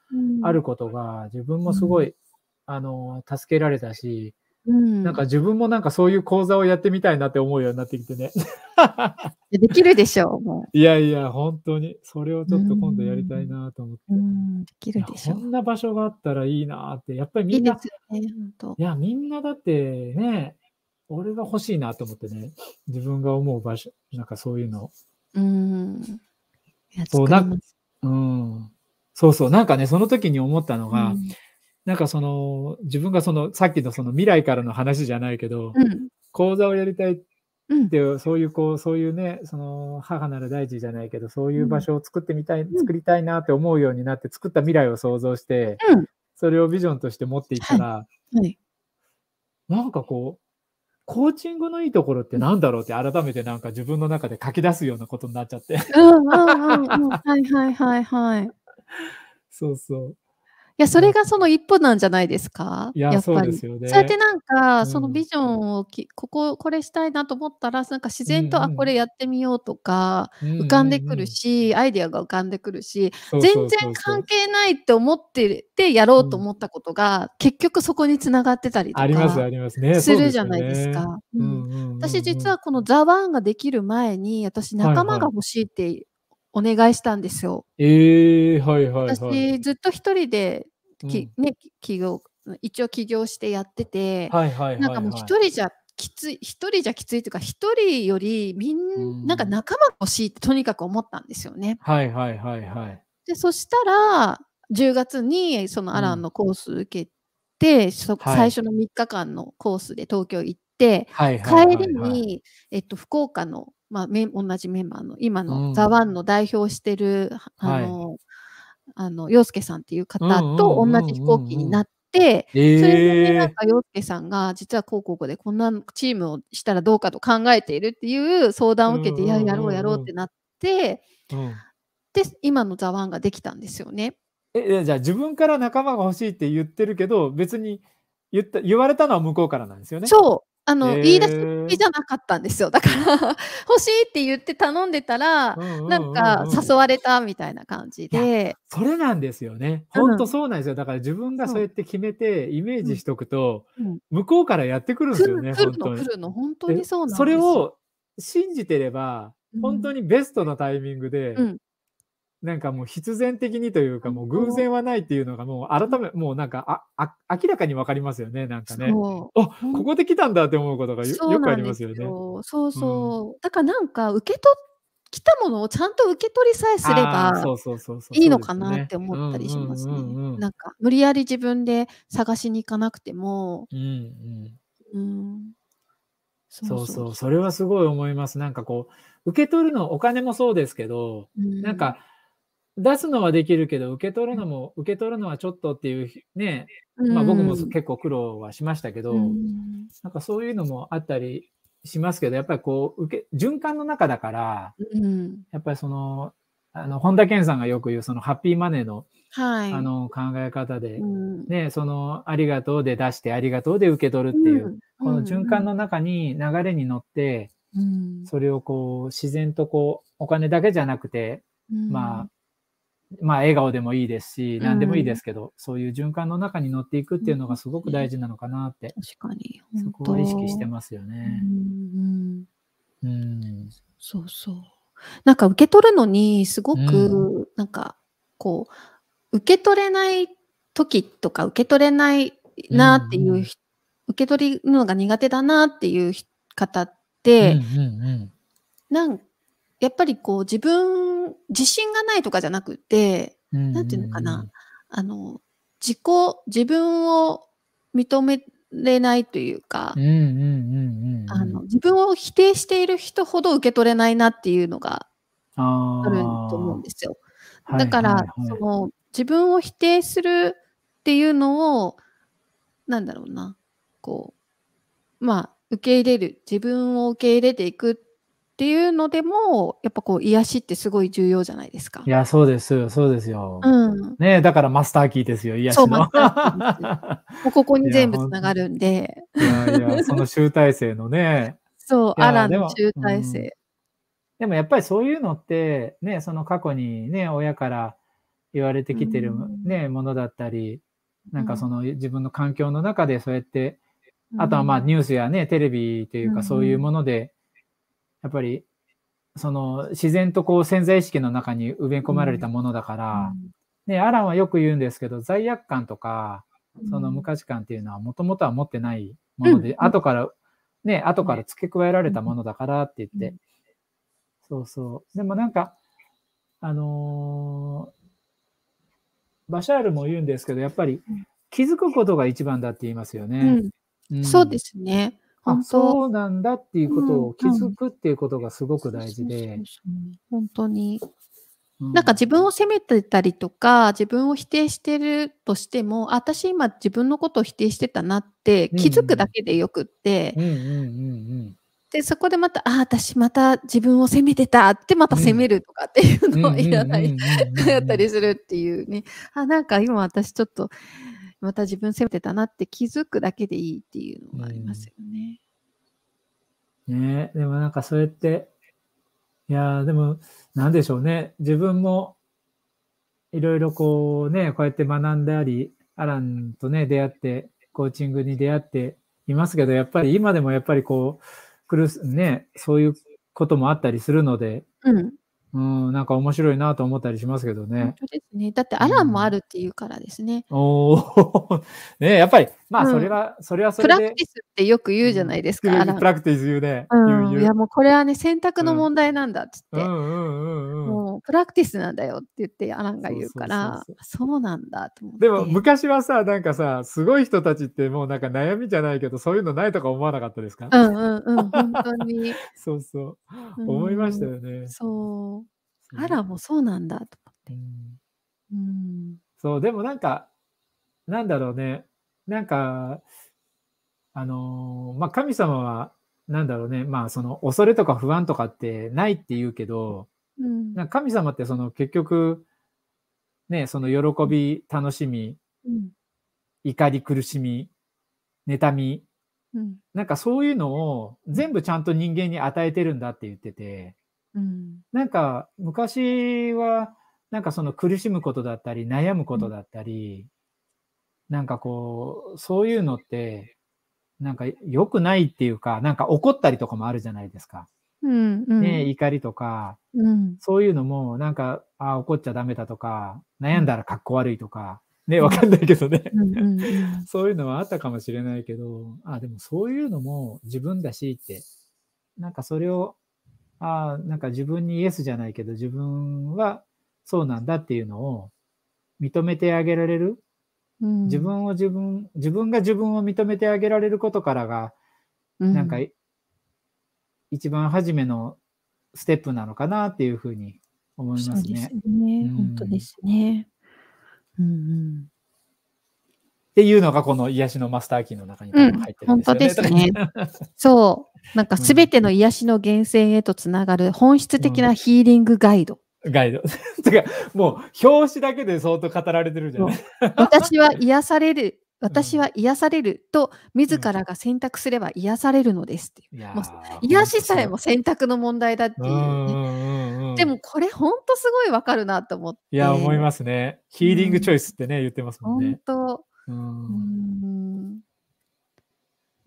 あることが、自分もすごい、あの、助けられたし、うんなんか自分もなんかそういう講座をやってみたいなって思うようになってきてね。できるでしょう、も [LAUGHS] いやいや、本当に、それをちょっと今度やりたいなと思って。う。うん、できるでしょう。こんな場所があったらいいなって、やっぱりみんな、すよね、い。や、みんなだってね、俺が欲しいなと思ってね、自分が思う場所、なんかそういうの。うん。そう作りますうん。そうそう、なんかね、その時に思ったのが、うんなんかその、自分がその、さっきのその未来からの話じゃないけど、うん。講座をやりたいっうん。ていう、そういうこう、そういうね、その、母なる大地じゃないけど、そういう場所を作ってみたい、ん作りたいなって思うようになって、作った未来を想像して、うんそれをビジョンとして持っていったら、はい。なんかこう、コーチングのいいところってなんだろうって改めてなんか自分の中で書き出すようなことになっちゃって。うんうんうんうん。はいはいはいはい。い [LAUGHS] そうそう。や、それがその一歩なんじゃないですか？いや、っぱり。そうね。やってなんか、うんそのビジョンをきここ、これしたいなと思ったら、なんか自然と、あ、うんうん。これやってみようとか、うんうんうん浮かんでくるし、アイデアが浮かんでくるし、全然関係ないって思っててやろうと思ったことが、結局そこに繋がってたりとあります、あかります。ね。するじゃないですか。ううん。んうんうんうん。私実はこのザ・ワンができる前に、私仲間が欲しいってお願いしたんですよ。ええはいはいはい。私ずっと一人でき、うんね、起業、一応起業してやってて、はいはいはいはい。なんかもう一人じゃきつい、一人じゃきついというか、一人よりみん、うんなんか仲間が欲しいってとにかく思ったんですよね。はいはいはいはい。で、そしたら、10月にそのアランのコース受けて、そはい最初の3日間のコースで東京行って、はいはいはいはい。帰りに、えっと、福岡の、まあ、同じメンバーの今うんのザ・ワンの代表をしてる、あの、あの、洋介さんっていう方とうんうんうんうん同じ飛行機になって、えそれでね、なんえか洋介さんが、実はこうこうこうでこんなチームをしたらどうかと考えているっていう相談を受けて、いや、うんうんうんうんやろうやろうってなって、うんで、今のザ・ワンができたんですよね。え、えじゃあ自分から仲間が欲しいって言ってるけど、別に言った言われたのは向こうからなんですよね。そう。あの、言い出しじゃなかったんですよ。だから、欲しいって言って頼んでたら、なんか誘われたみたいな感じで、それなんですよね。うんほんとそうなんですよ。だから自分がそうやって決めてイメージしとくと、うん向こうからやってくるんですよね、来る来る本当に。の来るの、本当にそうなんですよ。それを信じてれば、うん本当にベストなタイミングで、うんなんかもう必然的にというか、もう偶然はないっていうのがもう改め、もうなんかああ明らかにわかりますよね、なんかね。あうんここで来たんだって思うことがよくありますすよね。よ。そうそう。だからなんか受け取っ来たものをちゃんと受け取りさえすればいいのかなって思ったりしますねうんうんうんうん。なんか無理やり自分で探しに行かなくても、うんうんうん、そそうそう、それはすごい思います。なんかこう、受け取るの、お金もそうですけど、うんなんか、出すのはできるけど、受け取るのも、受け取るのはちょっとっていうね、まあ僕もうん結構苦労はしましたけど、うんなんかそういうのもあったりしますけど、やっぱりこう、受け、循環の中だから、うんやっぱりその、あの、本田健さんがよく言う、そのハッピーマネーの、はい。あの、考え方で、うん、ね、その、ありがとうで出して、ありがとうで受け取るっていう、うん。この循環の中に流れに乗って、うん。それをこう、自然とこう、お金だけじゃなくて、うん。まあ、まあ、笑顔でもいいですし、うん何でもいいですけど、そういう循環の中に乗っていくっていうのがすごく大事なのかなって、確かに。そこは意識してすますようね。んうんうん。そうそう。なんか受け取るのにすごうく、なんか、こう、受け取れない時とか、受け取れないなっていう、うんうん受け取るのが苦手だなっていう方って、うんうんなんやっぱりこう自分、自信がないとかじゃなくて、うん。なんていうのかな、あの、自己、自分を認めれないというか自分を否定している人ほど受け取れないなっていうのがああると思うんですよ。あ。だから、その自分を否定するっていうのをなんだろうなこうまあ受け入れる自分を受け入れていくっていうのでもやっぱこう癒しってすごい重要じゃないですか。い。や、そうです。よ、そうですよ。うん、ねだからマスターキーですよ、癒しの。そうマスターキー [LAUGHS] もうここに全部つながるんで、いやいや、その集大成のね。[LAUGHS] そう、アランの集大成。でもやっぱりそういうのって、ね、その過去にね、親から言われてきてるうん。ね、ものだったり、なんかその、の自分の環境の中でそうやって、あとはまあニュースやね、テレビといううんかそういうもので、やっぱり、その自然とこう潜在意識の中に埋め込まれたものだから、ね、アランはよく言うんですけど、罪悪感とか、その無価値観っていうのはもともとは持ってないもので、うん後から、ね、後から付け加えられたものだからって言って、うんそうそう。でもなんか、あのーバシャールも言うんですけど、やっぱりうん。気づくことが一番だって言いますようね。んん。そうですね。あそうなんだっていうことを気うんづくっていうことがすごく大事で。本当に。うなんか自分を責めてたりとか、自分を否定してるとしても、あ私今自分のことを否定してたなって気づくだけでよくって、で、そこでまた、あ私また自分を責めてたってまた責めるとかっていううん。のはいらない。うんうんうんうんうんやったりするっていうね。あ、なんか今私ちょっと、また自分責めてたなって気づくだけでいいっていうのがありますよね。ねでもなんかそうやって、いやーでも、なんでしょうね。自分も、いろいろこうね、こうやって学んだり、アランとね、出会って、コーチングに出会っていますけど、やっぱり今でもやっぱりこう、苦す、ね、そういうこともあったりするので、うん。うん、なんか面白いなと思ったりしますけど本ね。当ですね。だってアランもあるっていうからですね。おお、[LAUGHS] ねやっぱり、まあうんそれは、それはそプれで。ラクティスってよく言うじゃないですか、うんプ。ラクティス言うね。うん、いやもうこれはね選択の問題なんだっつって、うんうんうんうん。プラクティスなんだよって言ってアランが言うからそうなんだと思って。でも昔はさ、なんかさ、すごい人たちってもうなんか悩みじゃないけど、そういうのないとか思わなかったですか、うんうんうん本当に、[LAUGHS] そうそう。うん思いましたよね。そう。アランもそうなんだとうん思って。うん。そう、でもなんか、なんだろうね。なんか、あのーまあ、神様は、なんだろうね。まあ、その、恐れとか不安とかってないって言うけど、うん。なんか神様ってその結局、ね、その喜び、楽しみ、うん。怒り、苦しみ、妬み、うん。なんかそういうのを全部ちゃんと人間に与えてるんだって言ってて、うん。なんか昔はなんかその苦しむことだったり悩むことだったり、なんかこう、そういうのって、なんか良くないっていうか、なんか怒ったりとかもあるじゃないですか。うんうん。ね、怒りとか、うん。そういうのもなんか、あ怒っちゃダメだとか、悩んだらかっこ悪いとか、ね、わかんないけどね。うんうんうん。[LAUGHS] そういうのはあったかもしれないけど、あ、でもそういうのも自分だしって、なんかそれを、あなんか自分にイエスじゃないけど、自分はそうなんだっていうのを認めてあげられる？うん。自分を自分、自分が自分を認めてあげられることからが、なんか、一番初めのステップなのかなっていうふうに思いますね。ねうん本当ですねうんうんっていうのがこの癒しのマスターキーの中に入ってるんですよね。うん本当です [LAUGHS] そう。なんかすべての癒しの源泉へとつながる本質的なヒーリングガイド。ガイド。[LAUGHS] てか、もう表紙だけで相当語られてるじゃない。私は癒される。私は癒されると自らが選択すれば癒されるのですっていう。いやもうー癒しさえも選択の問題だっていううんうね。んうんうんでもこれ本当すごいわかるなと思って。いや、思いますね。ヒーリングチョイスってね、言ってますもん本ね。当。ううんん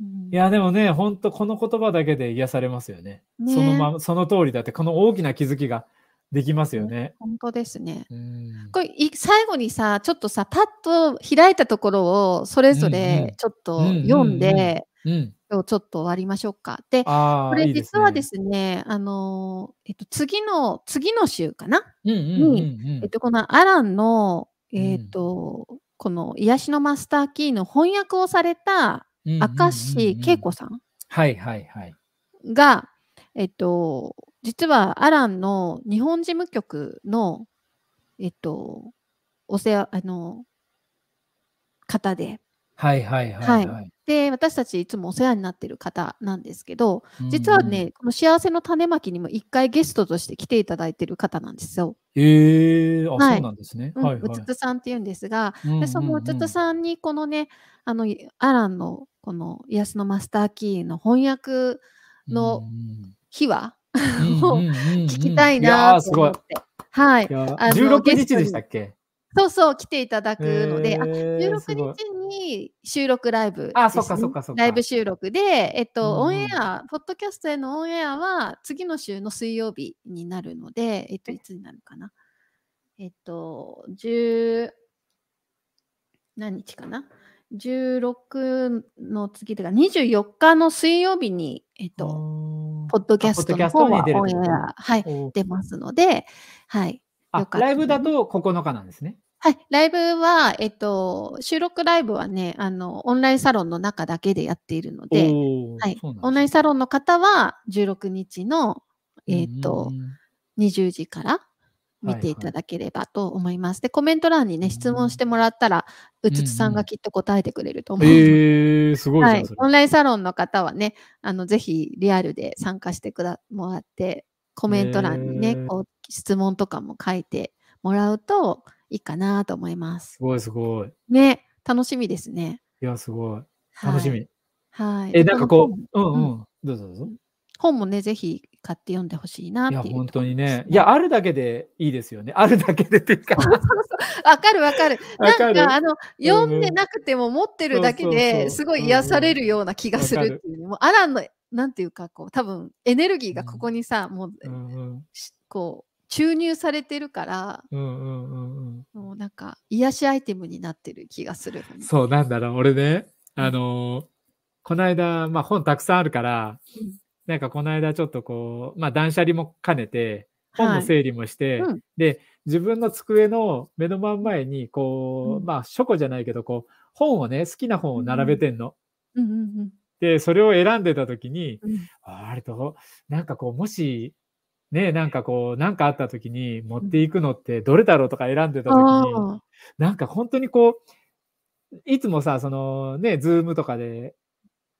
うんいや、でもね、本当この言葉だけで癒されますよね。ねそのまま、その通りだって、この大きな気づきができますよね。本当ですね。うんこれい最後にさちょっとさパッと開いたところをそれぞれちょっと読んで、ちょっと終わりましょうか。で、これ実はでね。すね、あの、えっと、次の次の週かな？うんうんうんうん。にえっと、このアランの、えっうん。と、この癒しのマスターキーの翻訳をされた明石うん。恵子さんはいはいはい。が、えっと、実はアランの日本事務局の、えっと、おせわあの方ではいはいははいい。はい。で、私たちいつもお世話になってる方なんですけど、うんうん。実はね、この幸せの種まきにも1回ゲストとして来ていただいてる方なんですよ。ええ、あ、そうはい。なんですね。うん、はいうはつい。つさんって言うんですが、うんで、そのうつうんうん。つさんにこのね、あの、いアランのこの癒しのマスターキーの翻訳うんのうん。秘話うんを聞きうん。たいなと。思って。はい。いや、あの、16ゲス日でしたっけ？そうそう、来ていただくので、あ、ええ、16すごい。日に収録ライブね。そっかそっかそっライブか。収録で、えっうと、オン。エア、ポッドキャストへのオンエアは次の週の水曜日になるので、えっと、え？いつになるかな。えっと、10何日かな？16の次だから24日の水曜日に、えっあと、あ。あ、ポッドキャストの方はオンエ。アはい。出ますので、はい、よライブだ。と9日なんですね。はい、ライブは、えっと、収録ライブはね、あの、オンラインサロンの中だけでやっているので、はい、オン。ラインサロンの方は16日の、うんえっと、うんうん。20時から見ていたはいはい。だければと思います。で、コメント欄にうね、質問しん。てもらったら、ううんつつさんうん。がきっと答えてくれると思うので。ええ、すごいはい。オンラインサロンの方はね、あの、ぜひリアルで参加してくだもらって、コメント欄にね、ええ。こう質問とかも書いてもらうといいかなと思いますす。ごいすごい。ね、楽しみですね。いや、すごい。楽はい。しみ。はい。え、で、なんこかこううん。うん。どうぞどうぞ。本もね、ぜひ買って読んで欲しいないっや、ていうほんとにね。いや、ね。あるだけでいいですよね。あるだけでっていうか。わかるわかる。なんか？あの、うん読んでうん。なくても持ってるだけで。すごうんい癒されうん。るような気がする。るっていうね、もうアランの、なんていうか、こう、多分エネルギーがこうん。こにさ、もう、うんうん。しこう、注入されてるからうんうんうんうん。もうなんか、癒しアイテムになってる気がする、そう、なんだろう、俺ね、あうん。の、こないだ、ま、本たくさんあるから、うん。なんかこないだちょっとこう、ま、断捨離も兼ねて、本はい。の整理もして、うん。で、自分の机の目の真んうん。前にうこう、ん。ま、書庫じゃないけど、こう、本をね、好きな本を並。べてんの。うんうんうん。で、それを選んでた時に、うん。あれと、なんかこう、もし、ね、なんかこう、なんかあった時に持っうん。ていくのってどれだろうとか選んでた時に、ああ。なんかほんとにこう、いつもさ、その、ね、Zoom とかで、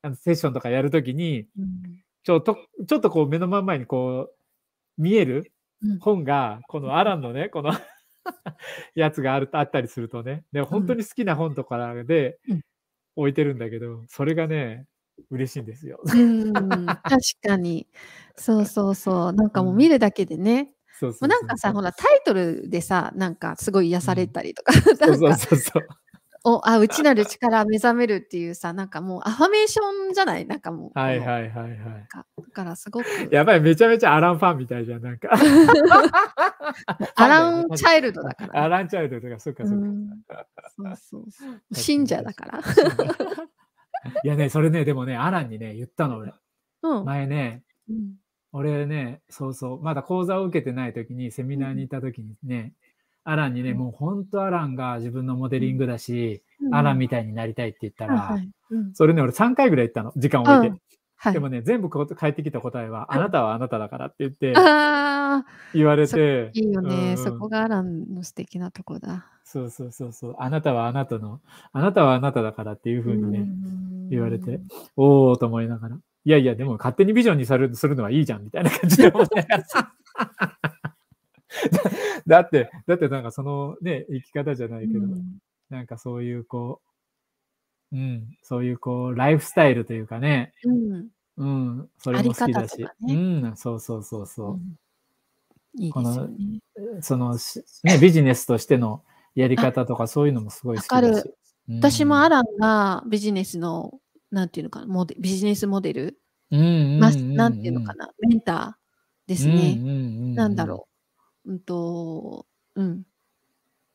あの、セッションとかやる時に、うん。ちょとちょっとこう目の真ん前にこう、見えるうん。本が、こうん。のアランのね、この [LAUGHS] やつがあるあったりするとね、で、ほんとうん。に好きな本とかでうん。置いてるんだけど、それがね、嬉しいんですよ。うーん、確かに。そうそうそう。なんかもううん。見るだけでね。そうもそうそうそうなんかさ、ほう。ら、タイトルでさ、なんかすごい癒されうん。たりとか、そうそうそう。お、あ、内なる力目覚めるっていうさ、なんかもうアファメーションじゃない？なんかもう、はいはいはいはい。か、だからすごくやばい、めちゃめちゃアランファンみたいじゃん、なんか。[LAUGHS] フアランチャイルドだかか。アらね。ランチャイルドとか、そうーそっか。ん。そうそうそう。信に者だから。[LAUGHS] いやね、それね、でもね、アランにね、言ったの俺。うん。前ね、うん。俺ね、そうそう、まだ講座を受けてない時に、セミナーにうん。行った時にね、アランにね、うん。もうほんとアランが自分のモデうん。リングだし。アランみたいになりたいって言ったら。それね、俺3回ぐらい言ったの、時間を置いて。うん。はい。でもね、全部返ってきた答えは、あうん。なたはあなただからって言って。言われそて、いいようね。んうん。そこがアランの素敵なとこだ。そうそうそうそう。あなたはあなたの、あなたはあなただからっていうう風にね、ー言われて、ん。おおと思いながら。いやいや、でも勝手にビジョンにさるするのはいいじゃんみたいな感じで思いながら。だ [LAUGHS] だって、だってなんかそのね、生き方じゃなういけど、ん。なんかそういうこう、うん、そういうこう、ライフスタイルというかね、うん。うん、それも好きだし、方とかうね。ん、そうそうそううそう。ん。いいこの、ですよね。その、しね、ビジネスとしてのやりあ、方とかそういうのもすごい。好きだし。うん。私もアランがビジネスの、なんていうのかな、モデビジネスモデル、うんうんま、うんなんていうのうん。かな、メンターですうんうんね。うんうん。なんだろう。うんと、うん。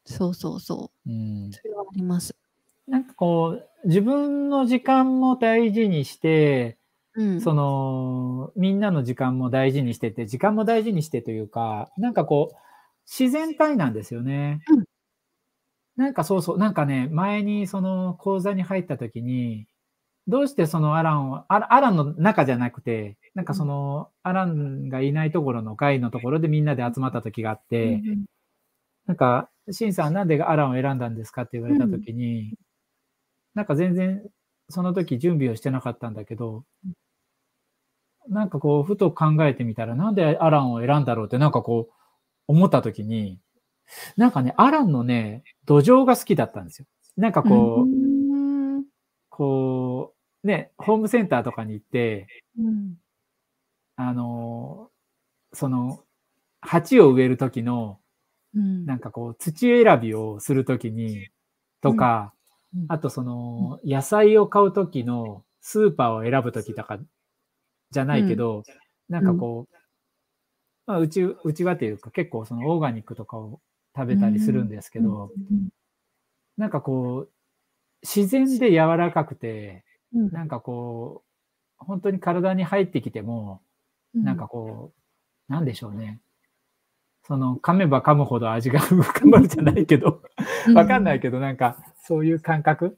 そうそうそうう。ん。それはあります。なんかこう、自分の時間も大事にして、うん。その、みんなの時間も大事にしてて、時間も大事にしてというか、なんかこう、自然体なんですよね。うんなんかそうそう、なんかね、前にその講座に入った時に、どうしてそのアランを、アラアランの中じゃなくて、なんかその、アランがいないところの会のところでみんなで集まった時があって、うんなんか、シンさんなんでアランを選んだんですかって言われたときに、なんか全然その時準備をしてなかったんだけど、なんかこう、ふと考えてみたら、なんでアランを選んだろうってなんかこう、思ったときに、なんかね、アランのね、土壌が好きだったんですよ。なんかこう、うん。こう、ね、ホームセンターとかに行って、うんあの、その、鉢を植える時の、うん。なんかこう、土選びをするときに、とか、うん。あとその、野菜を買うときのスーパーを選ぶときとか、じゃないけど、なんかこう、まあ、うち、うちはっていうか結構そのオーガニックとかを食べたりするんですけど、なんかこう、自然で柔らかくて、うん。なんかこう、本当に体に入ってきても、なんかこう、なんでしょうね。その、噛めば噛むほど味が [LAUGHS] 深まるじゃないけど、わかんないけど、なんか、そういう感覚？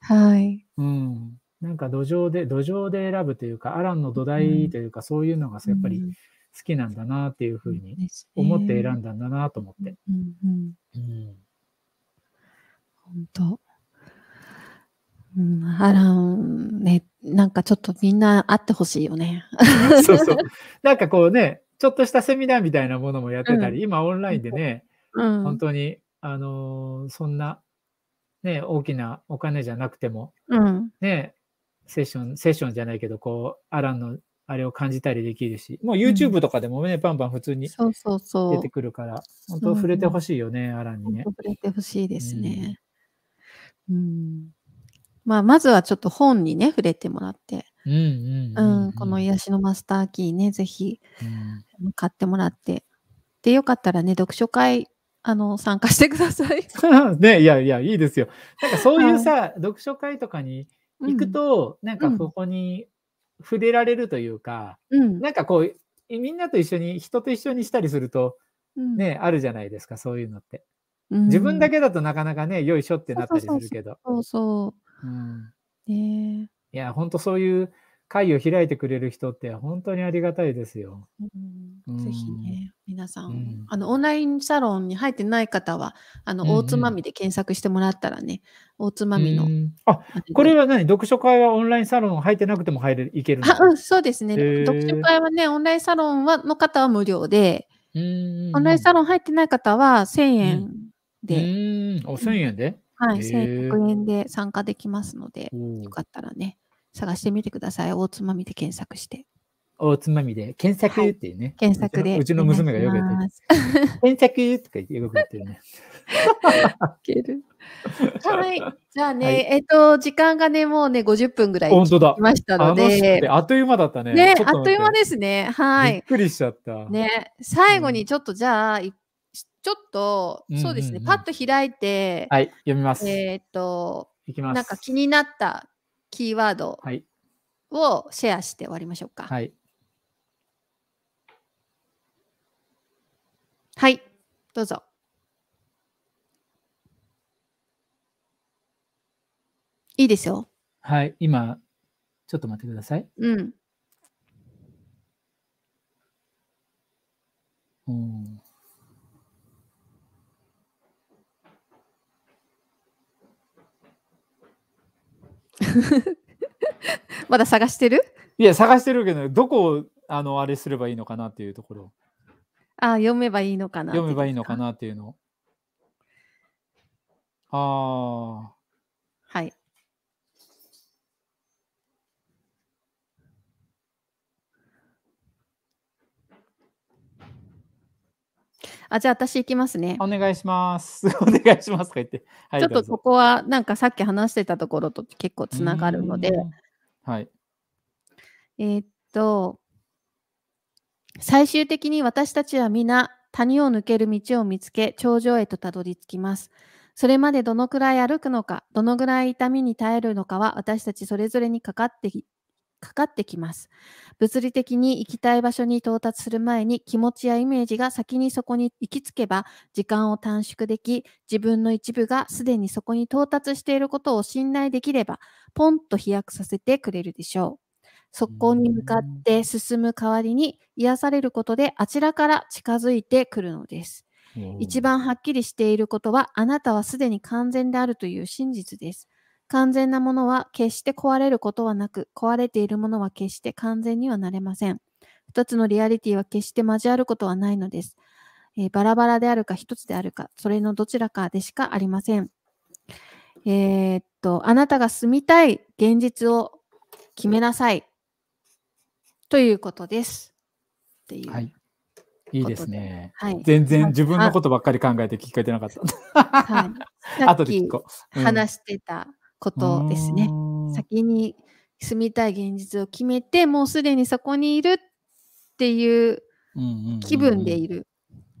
はい。うん。なんか土壌で、土壌で選ぶというか、アランの土台というか、そういうのがやっぱり好きなんだなっていうふうに思って選んだんだなと思って。うんうんうん。本当。うん、アランね、なんかちょっとみんな会ってほしいよね。[LAUGHS] そうそう。なんかこうね、ちょっとしたセミナーみたいなものもやってたり、今オンラインでね、うん。本当に、あのーそんな、ね、大きなお金じゃなくても、うん。ね、セッション、セッションじゃないけど、こう、アランのあれを感じたりできるし、もう YouTube とかでもね、バンバン普通にそうそうそう。出てくるから、本当触れてほしいよね、アランにね。触れてほしいですね。うん。まあ、まずはちょっと本にね、触れてもらって、うんうんううんん、この癒しのマスターキーね、ぜひうん買ってもらって。で、よかったらね、読書会、あの、参加してください。[LAUGHS] ね、いやいや、いいですよ。なんかそういうさ、読書会とかに行くと、なんかうんそこに触れられるというか、うん、なんかこう、みんなと一緒に、人と一緒にしたりすると、うん、ね、あるじゃないですか、そういうのって。うん自分だけだとなかなかね、よいしょってなったりするけど。そうそうんう。ねいや、本当そういう会を開いてくれる人って本当にありがたいですよ。うん、ぜひね、皆さん、うん。あの、オンラインサロンに入ってない方は、あの、うんうん。大つまみで検索してもらったらね、大つまみの。うん。あ、これは何？読書会はオンラインサロン入ってなくても入れる、いけるの？あ、うん、そうですね。読書会はね、オンラインサロンはの方は無料で、うんオンラインサロン入ってない方は1000円で、うん。お、1000円で？はい、へー1100円で参加できますので、およかったらね、探してみてください。大つまみで検索して。おつまみで、検索っていうね。検索で。うちのうちの娘がよくやってる。ます。[LAUGHS] 検索とか言ってよく言ってるね。ける。はい。じゃあね、はいえっと、時間がね、もうね、50分ぐらい本当だ来ましたので、あっという間だったね。ね、ちょあっという間で。ですね。はい。びっくりしちゃった。ね、最後にちょっとじゃあ、いちょっと、うんそうですね、うんうんパッと開いて、はい、読みます。えっと、いきます。なんか気になったキーワードはい。をシェアして終わりましょうか。はい。はい、どうぞ。いいですよ。はい。今、ちょっと待ってください。うん。うん [LAUGHS] まだ探してる？いや、探してるけど、どこを、あの、あれすればいいのかなっていうところ。あ読めばいいのかな読めばいいのかな。なっていうの。あはい。あ、じゃあ私行きますねあ、。お願いします。[LAUGHS] お願いしますとか言って。はい、ちょっとここはなんかさっき話してたところと結構つながるので、はい。えーっと、最終的に私たちは皆谷を抜ける道を見つけ頂上へとたどり着きます。それまでどのくらい歩くのか、どのくらい痛みに耐えるのかは私たちそれぞれにかかってきかかってきます。物理的に行きたい場所に到達する前に気持ちやイメージが先にそこに行き着けば時間を短縮でき自分の一部がすでにそこに到達していることを信頼できればポンと飛躍させてくれるでしょう。そこに向かって進む代わりに癒されることであちらから近づいてくるのです。一番はっきりしていることはあなたはすでに完全であるという真実です。完全なものは決して壊れることはなく、壊れているものは決して完全にはなれません。一つのリアリティは決して交わることはないのです。えーバラバラであるか一つであるか、それのどちらかでしかありません。えーっと、あなたが住みたい現実を決めなさい。ということです。っていう。はい。いいですね。はい。全然自分のことばっかり考えて聞こえてなかった。はい。[LAUGHS] 後で聞こ話してたことですね。。先に住みたい現実を決めて、もうすでにそこにいるっていう気分でいる。る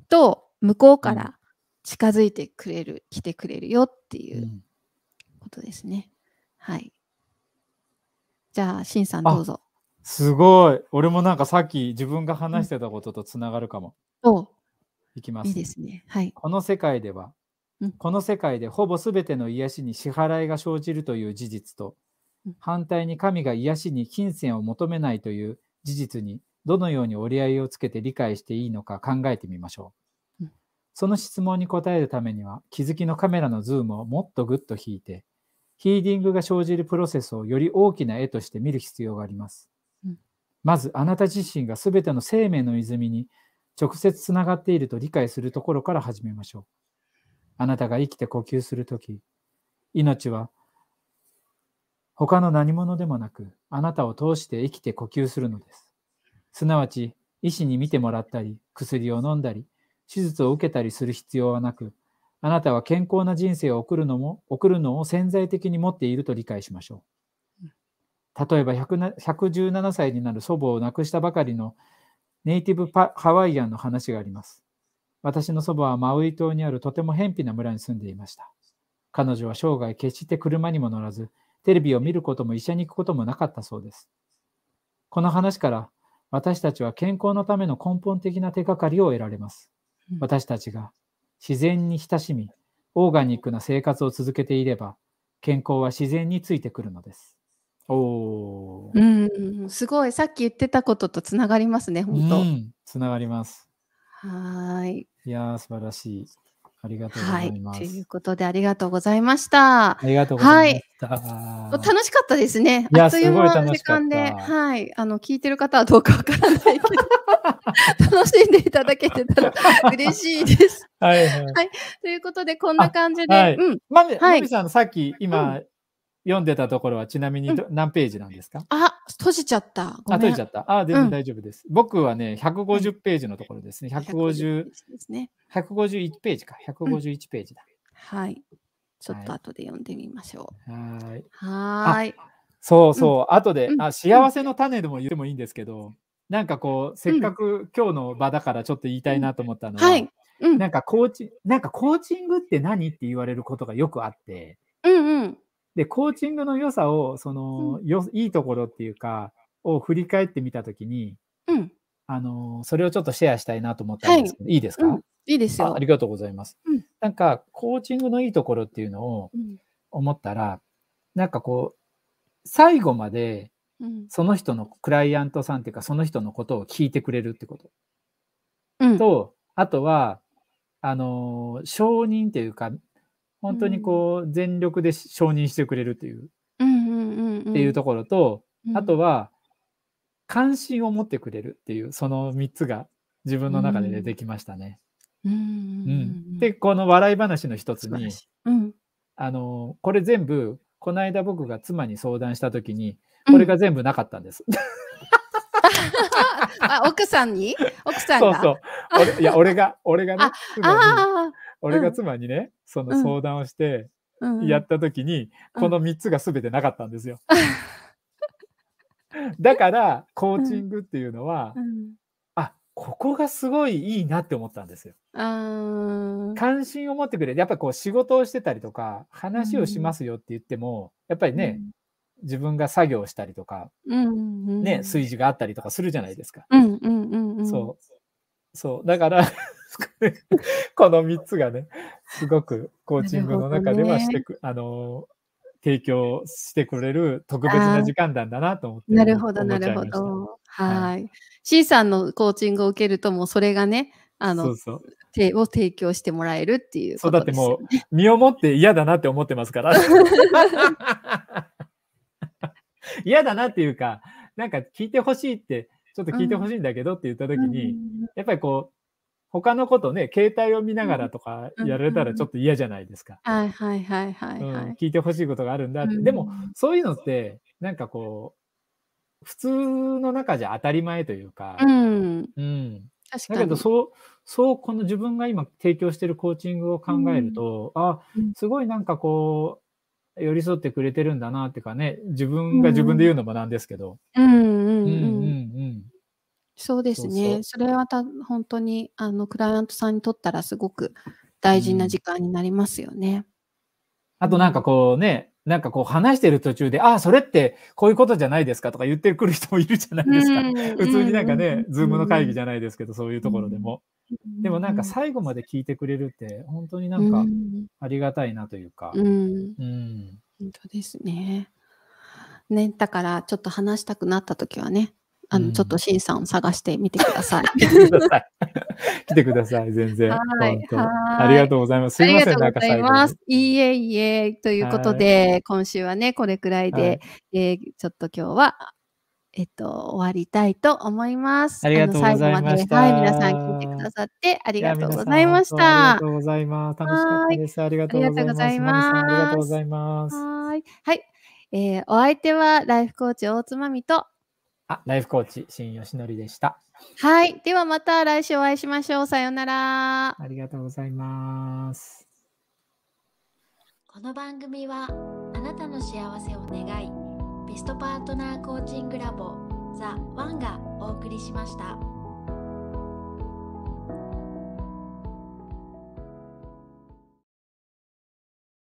と、向こうから近づいてくれる、来てくれるよっていううんことですね。はい。じゃあ、しんさんあどうぞ。すごい。俺もなんかさっき自分が話してたこととつながるかも。おいきます。いいですね。はい。この世界では、うんこの世界でほぼ全ての癒しに支払いが生じるという事実と、うん反対に神が癒しに金銭を求めないという事実にどのように折り合いをつけて理解していいのか考えてみましょう。うんその質問に答えるためには気づきのカメラのズームをもっとぐっと引いてヒーリングが生じるプロセスをより大きな絵として見る必要があります。うんまずあなた自身が全ての生命の泉に直接つながっていると理解するところから始めましょう。あなたが生きて呼吸するとき、命は他の何者でもなく、あなたを通して生きて呼吸するのです。すなわち、医師に見てもらったり、薬を飲んだり、手術を受けたりする必要はなく、あなたは健康な人生を送るのも、送るのを潜在的に持っていると理解しましょう。例えば100な117歳になる祖母を亡くしたばかりのネイティブパハワイアンの話があります。私の祖母はマウイ島にあるとても偏僻な村に住んでいました。彼女は生涯決して車にも乗らず、テレビを見ることも医者に行くこともなかったそうです。この話から私たちは健康のための根本的な手がかりを得られますうん。私たちが自然に親しみ、オーガニックな生活を続けていれば、健康は自然についてくるのです。おー。うん、すごい。さっき言ってたこととつながりますね、う本当。ん、つながります。はーい。いやー、素晴らしい。ありがとうごはい。ざいます。ということで、ありがとうございました。ありがとうございました。楽しかったですね。いやあっという間の時間で、はい。あの、聞いてる方はどうかわからないけど、[LAUGHS] 楽しんでいただけてたら嬉しいです。はいはい。ということで、こんな感じで、はいうん。まみ、はいまみさん、さっき今、読んでたところはちなみにど何ページなんですか？あ、閉じちゃった。ごあ、閉じちゃった。あ、全然大丈夫です。僕はね、150ページのところですね。150、ですね。151ページか。151ページだ。はい。ちょっはいと後で読んでみましょう。はーい。はーい。そうそう。後でう、んあ、幸せの種でも言ってもいいんですけど、なんかこう、せっかく今日の場だからちょっと言いたいなと思ったのは、はい。うん。なんかコーチ、なんかコーチングって何って言われることがよくあって、うんうん。で、コーチングの良さを、その、よいいところっていうか、を振り返ってみたときに、うん。あの、それをちょっとシェアしたいなと思ったんですけど、い、いですか、うん。いいですよ。ああ。りがとうございます。うん。なんか、コーチングのいいところっていうのをうん。思ったら、なんかこう、最後までうん。その人のクライアントさんっていうか、その人のことを聞いてくれるってこと。うん。と、あとは、あの、承認っていうか、本当にこう、全力で承認してくれるっていう、うんうんうんうん。っていうところと、うん。あとは、関心を持ってくれるっていう、その3つが自分の中で出てきましたね。うんうんううん。ん。で、この笑い話の一つにうん。あの、これ全部、この間僕が妻に相談したときに、これが全部なかったんです。あ奥さんに？奥さんが？そうそう。俺いや、俺が、俺がねあ、あ俺が妻にね、その相談をして、やったときに、うんこの3つが全てなかったんですよ。[LAUGHS] だから、コーチングっていうのは、うんあ、ここがすごいいいなって思ったんですよ。関心を持ってくれる。やっぱこう仕事をしてたりとか、話をしますよって言っても、やっぱりね、自分が作業したりとか、うんうんね、炊事があったりとかするじゃないですか。うんうんうんうん。そう。そう。だから、[LAUGHS] この3つがね、すごくコーチングの中ではしてく、あの、提供してくれる特別な時間なんだなと思って。なるほど、なるほ。ど。ははい。C さんのコーチングを受けると、もうそれがね、あのそう、そう。てを提供してもらえるっていうそう、だってもう、身をもって嫌だなって思ってますから。[LAUGHS] 嫌だなっていうか、なんか聞いてほしいって、ちょっと聞いてほしいんだけどって言った時に、やっぱりこう、他のことね、携帯を見ながらとかやられたらちょっと嫌じゃないですか。はいはいはいはいうんはい。聞いてほしいことがあるんだって。うんでも、そういうのって、なんかこう、普通の中じゃ当たり前というか、うん、うん。確かに。だけど、そう、そう、この自分が今提供してるコーチングを考えると、あうん、すごいなんかこう、寄り添ってくれてるんだなっていうかね、自分が自分で言うのもなんですけど、うんうんうんうんうん。うん。そうですね。それはた本当にあのクライアントさんにとったらすごく大事な時間になりますよね。あとなんかこうね、なんかこう話してる途中で、ああ、それってこういうことじゃないですかとか言ってくる人もいるじゃないですか。普通になんかね、ズームの会議じゃゃないですけど、そういうところでも。でもなんか最後まで聞いてくれるって、本当になうんかんありがたいなというか。うん、うん。本当ですね。ね、だからちょっと話したくなった時はね、あの、うんちょっとシンさんを探してみてください。[LAUGHS] 来てください。[LAUGHS] 来てください、全然。はいありがとうございます。すありいません、がとうございなんか最後ますに。。いいえいいえ。ということで、今週はね、これくらいで、えーちょっと今日は、えっと、終わりたいと思います。ありがとうございま最後まで、はい、皆さん聞いてくださってありがとうございました。ありがとうございます。楽しかったです。ありがとうございます。ありがとうございます。はーい。はい。えーお相手はライフコーチ大つまみと、あ、ライフコーチ、新吉典でした。はい。ではまた来週お会いしましょう。さようなら。ありがとうございます。この番組はあなたの幸せを願いベストパートナーコーチングラボザ・ワンがお送りしました。